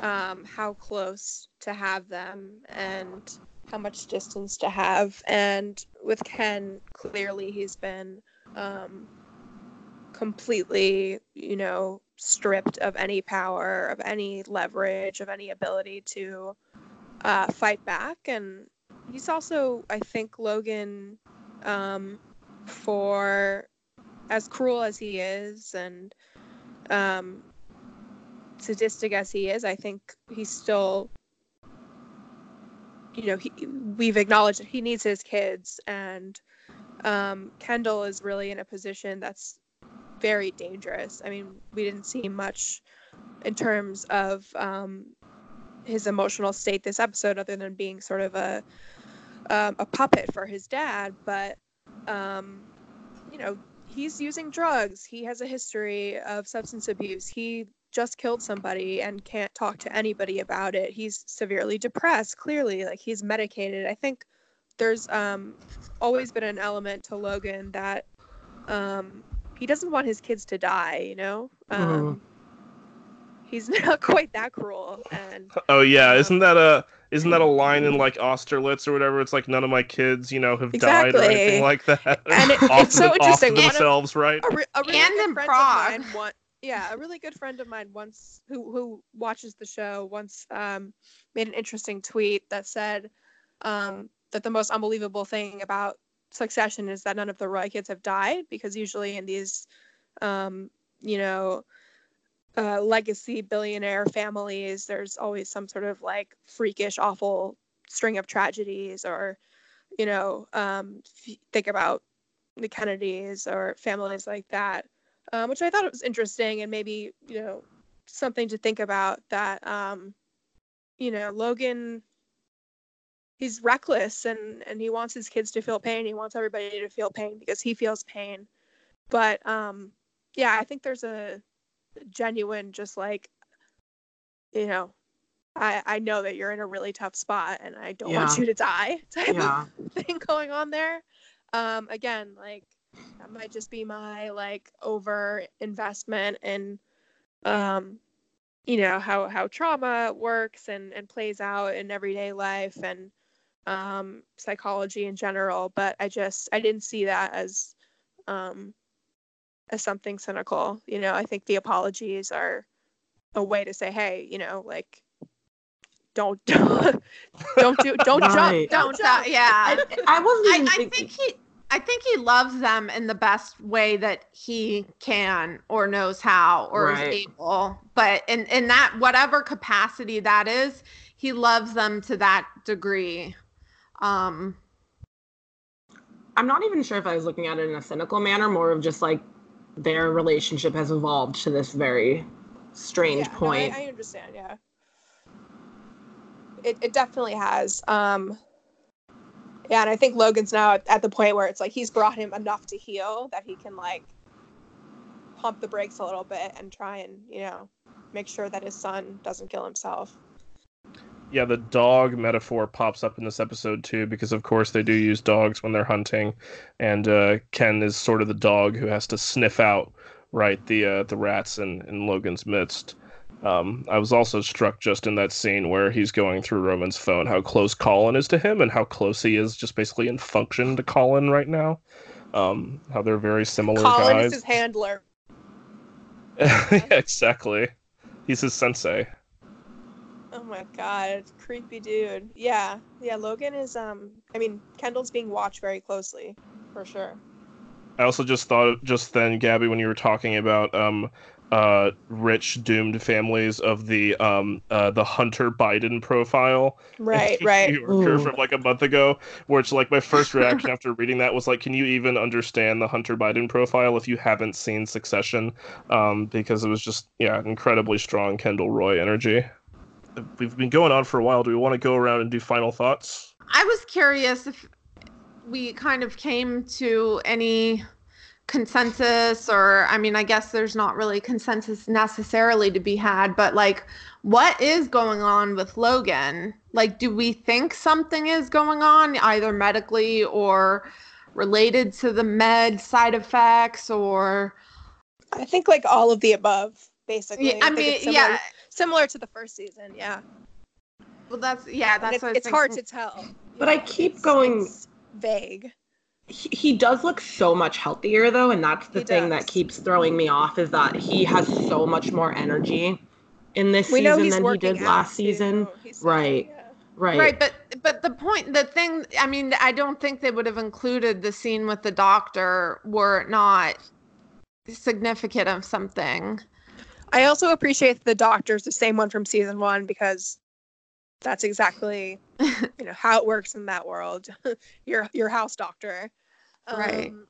um, how close to have them and how much distance to have. And with Ken, clearly he's been um, completely, you know, stripped of any power, of any leverage, of any ability to uh, fight back. And he's also, I think, Logan, um, for as cruel as he is and um, sadistic as he is, I think he's still, you know, he, we've acknowledged that he needs his kids, and um, Kendall is really in a position that's very dangerous. I mean, we didn't see much in terms of um, his emotional state this episode, other than being sort of a um, a puppet for his dad. But um, you know, he's using drugs. He has a history of substance abuse. He just killed somebody and can't talk to anybody about it. He's severely depressed. Clearly, like he's medicated. I think there's um, always been an element to Logan that um, he doesn't want his kids to die. You know, um, he's not quite that cruel. And Oh yeah, isn't that a isn't that a line in like Austerlitz or whatever? It's like none of my kids, you know, have died or anything like that. And it- Off it's so to- off to interesting. One of- themselves, right? a, re- a really And in friend Prague. of mine one, yeah a really good friend of mine once who who watches the show once um, made an interesting tweet that said um, that the most unbelievable thing about succession is that none of the roy kids have died because usually in these um, you know uh, legacy billionaire families there's always some sort of like freakish awful string of tragedies or you know um, think about the kennedys or families like that um, which I thought was interesting and maybe you know something to think about. That um, you know Logan, he's reckless and and he wants his kids to feel pain. He wants everybody to feel pain because he feels pain. But um, yeah, I think there's a genuine just like you know. I, I know that you're in a really tough spot and I don't want you to die type Yeah. of thing going on there. Um, again, like that might just be my like over investment in um you know how how trauma works and and plays out in everyday life and um psychology in general but i just i didn't see that as um as something cynical you know i think the apologies are a way to say hey you know like don't don't don't do don't Right. jump, Don't uh, yeah. I, I wasn't I, even I thinking. think he I think he loves them in the best way that he can or knows how or Right. is able. But in, in that whatever capacity that is, he loves them to that degree. Um I'm not even sure if I was looking at it in a cynical manner, more of just like their relationship has evolved to this very strange Yeah, no, point. I, I understand. Yeah, it it definitely has. Um, yeah, and I think Logan's now at, at the point where it's like he's brought him enough to heal that he can like pump the brakes a little bit and try and you know make sure that his son doesn't kill himself. Yeah, the dog metaphor pops up in this episode too, because of course they do use dogs when they're hunting, and uh, Ken is sort of the dog who has to sniff out right the uh, the rats in, in Logan's midst. Um, I was also struck just in that scene where he's going through Roman's phone how close Colin is to him and how close he is just basically in function to Colin right now. Um, how they're very similar Colin guys. is his handler. yeah, exactly. He's his sensei. Oh my god, creepy dude. Yeah, yeah. Logan is um. I mean, Kendall's being watched very closely, for sure. I also just thought just then, Gabby, when you were talking about um, uh, rich doomed families of the um, uh, the Hunter Biden profile, Right, right. New Yorker Ooh. from like a month ago, where it's like my first reaction after reading that was like, can you even understand the Hunter Biden profile if you haven't seen Succession? Um, because it was just yeah, incredibly strong Kendall Roy energy. We've been going on for a while. Do we want to go around and do final thoughts? I was curious if we kind of came to any consensus or I mean I guess there's not really consensus necessarily to be had but like what is going on with Logan? Like do we think something is going on either medically or related to the med side effects or I think like all of the above, basically. yeah, I think mean yeah similar to the first season. Yeah, well that's yeah that's it's, what I was it's hard to tell. you But I keep it's- going- it's vague. he, he does look so much healthier though and that's the He thing does. that keeps throwing me off is that he has so much more energy in this We season than he did last too, season he Right. yeah. right Right, but but the point, the thing, I mean, I don't think they would have included the scene with the doctor were it not significant of something. I also appreciate the doctor's the same one from season one because that's exactly you know how it works in that world. your your house doctor. Right. Um,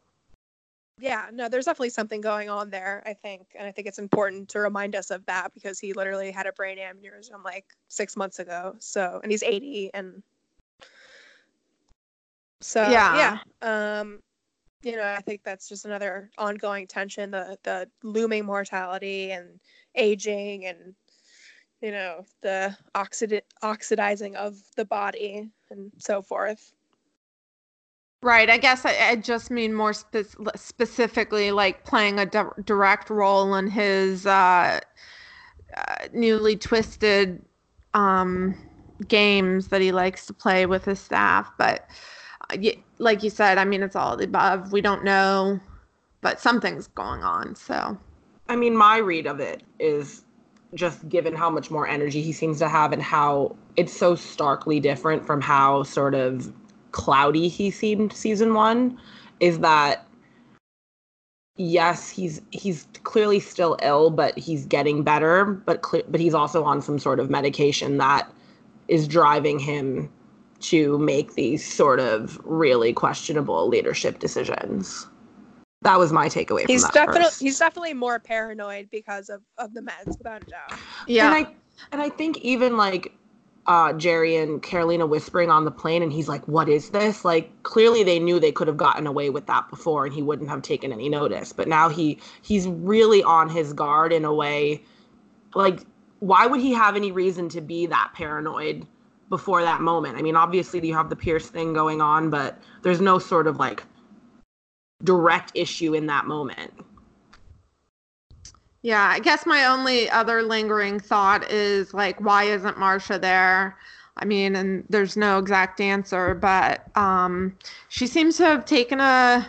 yeah, no, there's definitely something going on there, I think. And I think it's important to remind us of that because he literally had a brain aneurysm like six months ago. So, and he's 80. And so, Yeah. yeah. Um, you know, I think that's just another ongoing tension the, the looming mortality and aging and, you know, the oxid- oxidizing of the body and so forth. Right. I guess I, I just mean more spe- specifically like playing a di- direct role in his uh, uh, newly twisted um, games that he likes to play with his staff. But like you said, I mean, it's all the above. We don't know, but something's going on. So. I mean, my read of it is just given how much more energy he seems to have and how it's so starkly different from how sort of cloudy he seemed season one, is that yes, he's he's clearly still ill, but he's getting better. But cle- but he's also on some sort of medication that is driving him to make these sort of really questionable leadership decisions. That was my takeaway He's from that. definitely first. he's definitely more paranoid because of, of the meds, without a doubt. Yeah. And I and I think even like uh Gerri and Karolina whispering on the plane and he's like, What is this? Like clearly they knew they could have gotten away with that before and he wouldn't have taken any notice. But now he he's really on his guard in a way like why would he have any reason to be that paranoid before that moment? I mean, obviously you have the Pierce thing going on, but there's no sort of like direct issue in that moment. Yeah, I guess my only other lingering thought is like, why isn't Marcia there? I mean, and there's no exact answer, but um, she seems to have taken a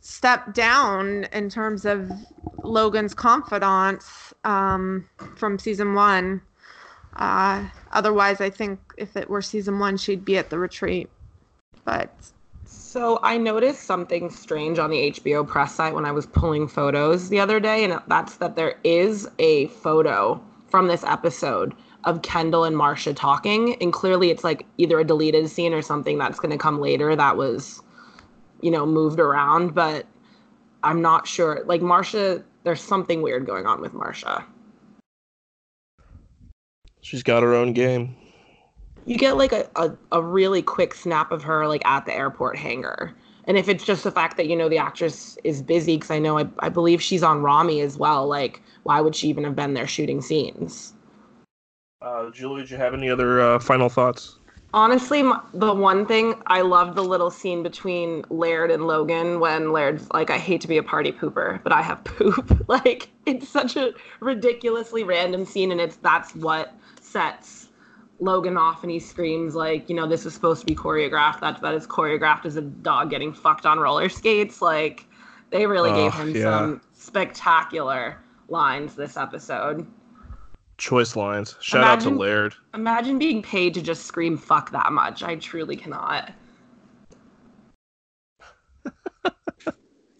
step down in terms of Logan's confidants um, from season one. Uh, otherwise, I think if it were season one, she'd be at the retreat. But So I noticed something strange on the HBO press site when I was pulling photos the other day, and that's that there is a photo from this episode of Kendall and Marcia talking, and clearly it's like either a deleted scene or something that's going to come later that was, you know, moved around, but I'm not sure. Like Marcia, there's something weird going on with Marcia. She's got her own game. you get like a, a, a really quick snap of her like at the airport hangar and if it's just the fact that you know the actress is busy because i know I, I believe she's on Ramy as well like why would she even have been there shooting scenes Uh, Julie, did you have any other uh, final thoughts? honestly the one thing i love the little scene between laird and logan when laird's like i hate to be a party pooper but i have poop like it's such a ridiculously random scene and it's that's what sets Logan off and he screams like, you know, this is supposed to be choreographed. That that is choreographed as a dog getting fucked on roller skates. Like they really Oh, gave him yeah. some spectacular lines this episode. Choice lines. Shout out to Laird. Imagine being paid to just scream fuck that much. I truly cannot.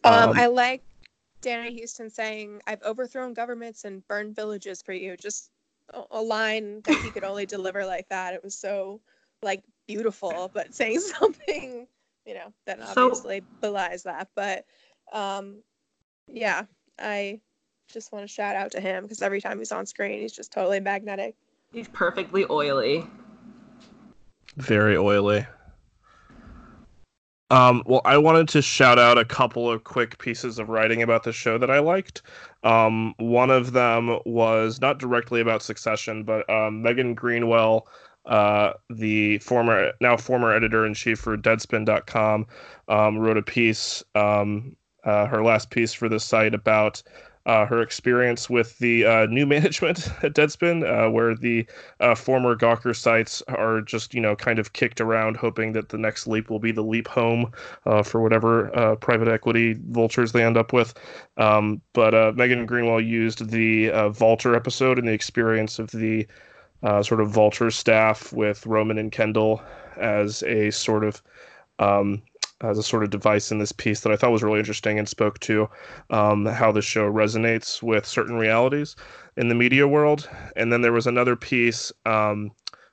Um, Um, I like Danny Huston saying, "I've overthrown governments and burned villages for you." Just a, a line that he could only deliver like that. It was so like beautiful, but saying something, you know, that So- obviously belies that. But um, yeah, I just want to shout out to him because every time he's on screen, he's just totally magnetic. He's perfectly oily. Very oily. Um, well, I wanted to shout out a couple of quick pieces of writing about the show that I liked. Um, one of them was not directly about Succession, but um, Megan Greenwell, uh, the former now former editor in chief for Deadspin.com, um, wrote a piece, um, uh, her last piece for the site about uh, her experience with the uh, new management at Deadspin, uh, where the uh, former Gawker sites are just you know kind of kicked around, hoping that the next leap will be the leap home uh, for whatever uh, private equity vultures they end up with. Um, but Megan Greenwell used the uh, Vulture episode and the experience of the sort of Vulture staff with Roman and Kendall as a sort of um, as a sort of device in this piece that I thought was really interesting and spoke to um, how the show resonates with certain realities in the media world. And then there was another piece um,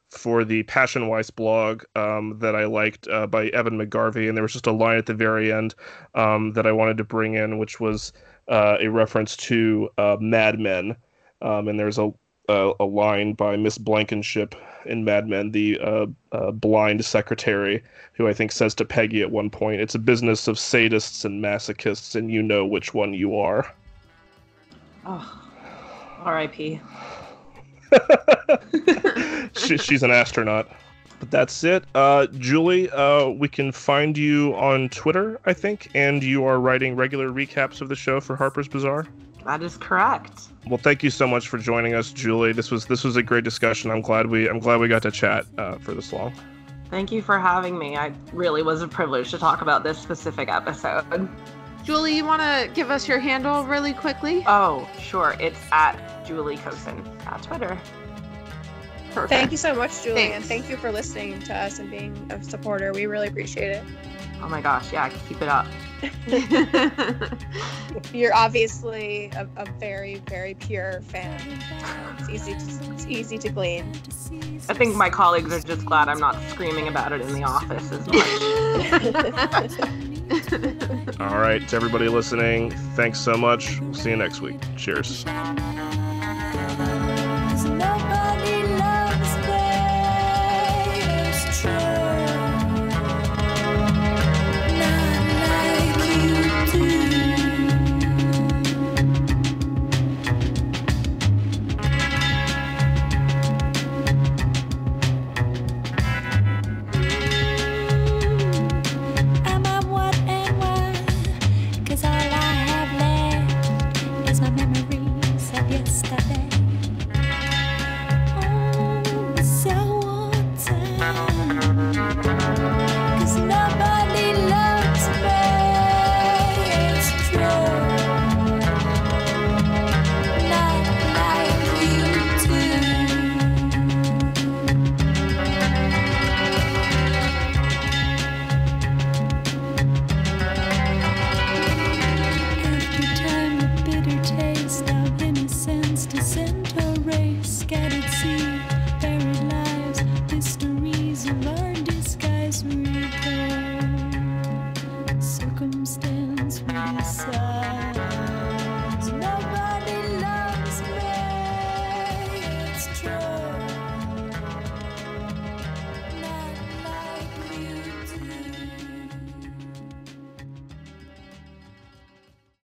for the Passion Weiss blog um, that I liked uh, by Evan McGarvey, and there was just a line at the very end um, that I wanted to bring in, which was uh, a reference to uh, Mad Men. Um, and there's a, a a line by Miss Blankenship in Mad Men, the uh, uh, blind secretary, who I think says to Peggy at one point, "It's a business of sadists and masochists, and you know which one you are." Oh, R.I.P. she, she's an astronaut. But that's it. Uh, Julie, uh, we can find you on Twitter, I think, and you are writing regular recaps of the show for Harper's Bazaar. That is correct. Well, thank you so much for joining us, Julie. This was this was a great discussion. I'm glad we I'm glad we got to chat uh, for this long. Thank you for having me. I really was a privilege to talk about this specific episode. Julie, you want to give us your handle really quickly? Oh, sure. It's at Julie Kosin at Twitter. Perfect. Thank you so much, Julie, and thank you for listening to us and being a supporter. We really appreciate it. Oh my gosh, yeah, keep it up. You're obviously a, a, very, very pure fan. It's easy, to, it's easy to glean. I think my colleagues are just glad I'm not screaming about it in the office as much. All right, to everybody listening, thanks so much. We'll see you next week. Cheers.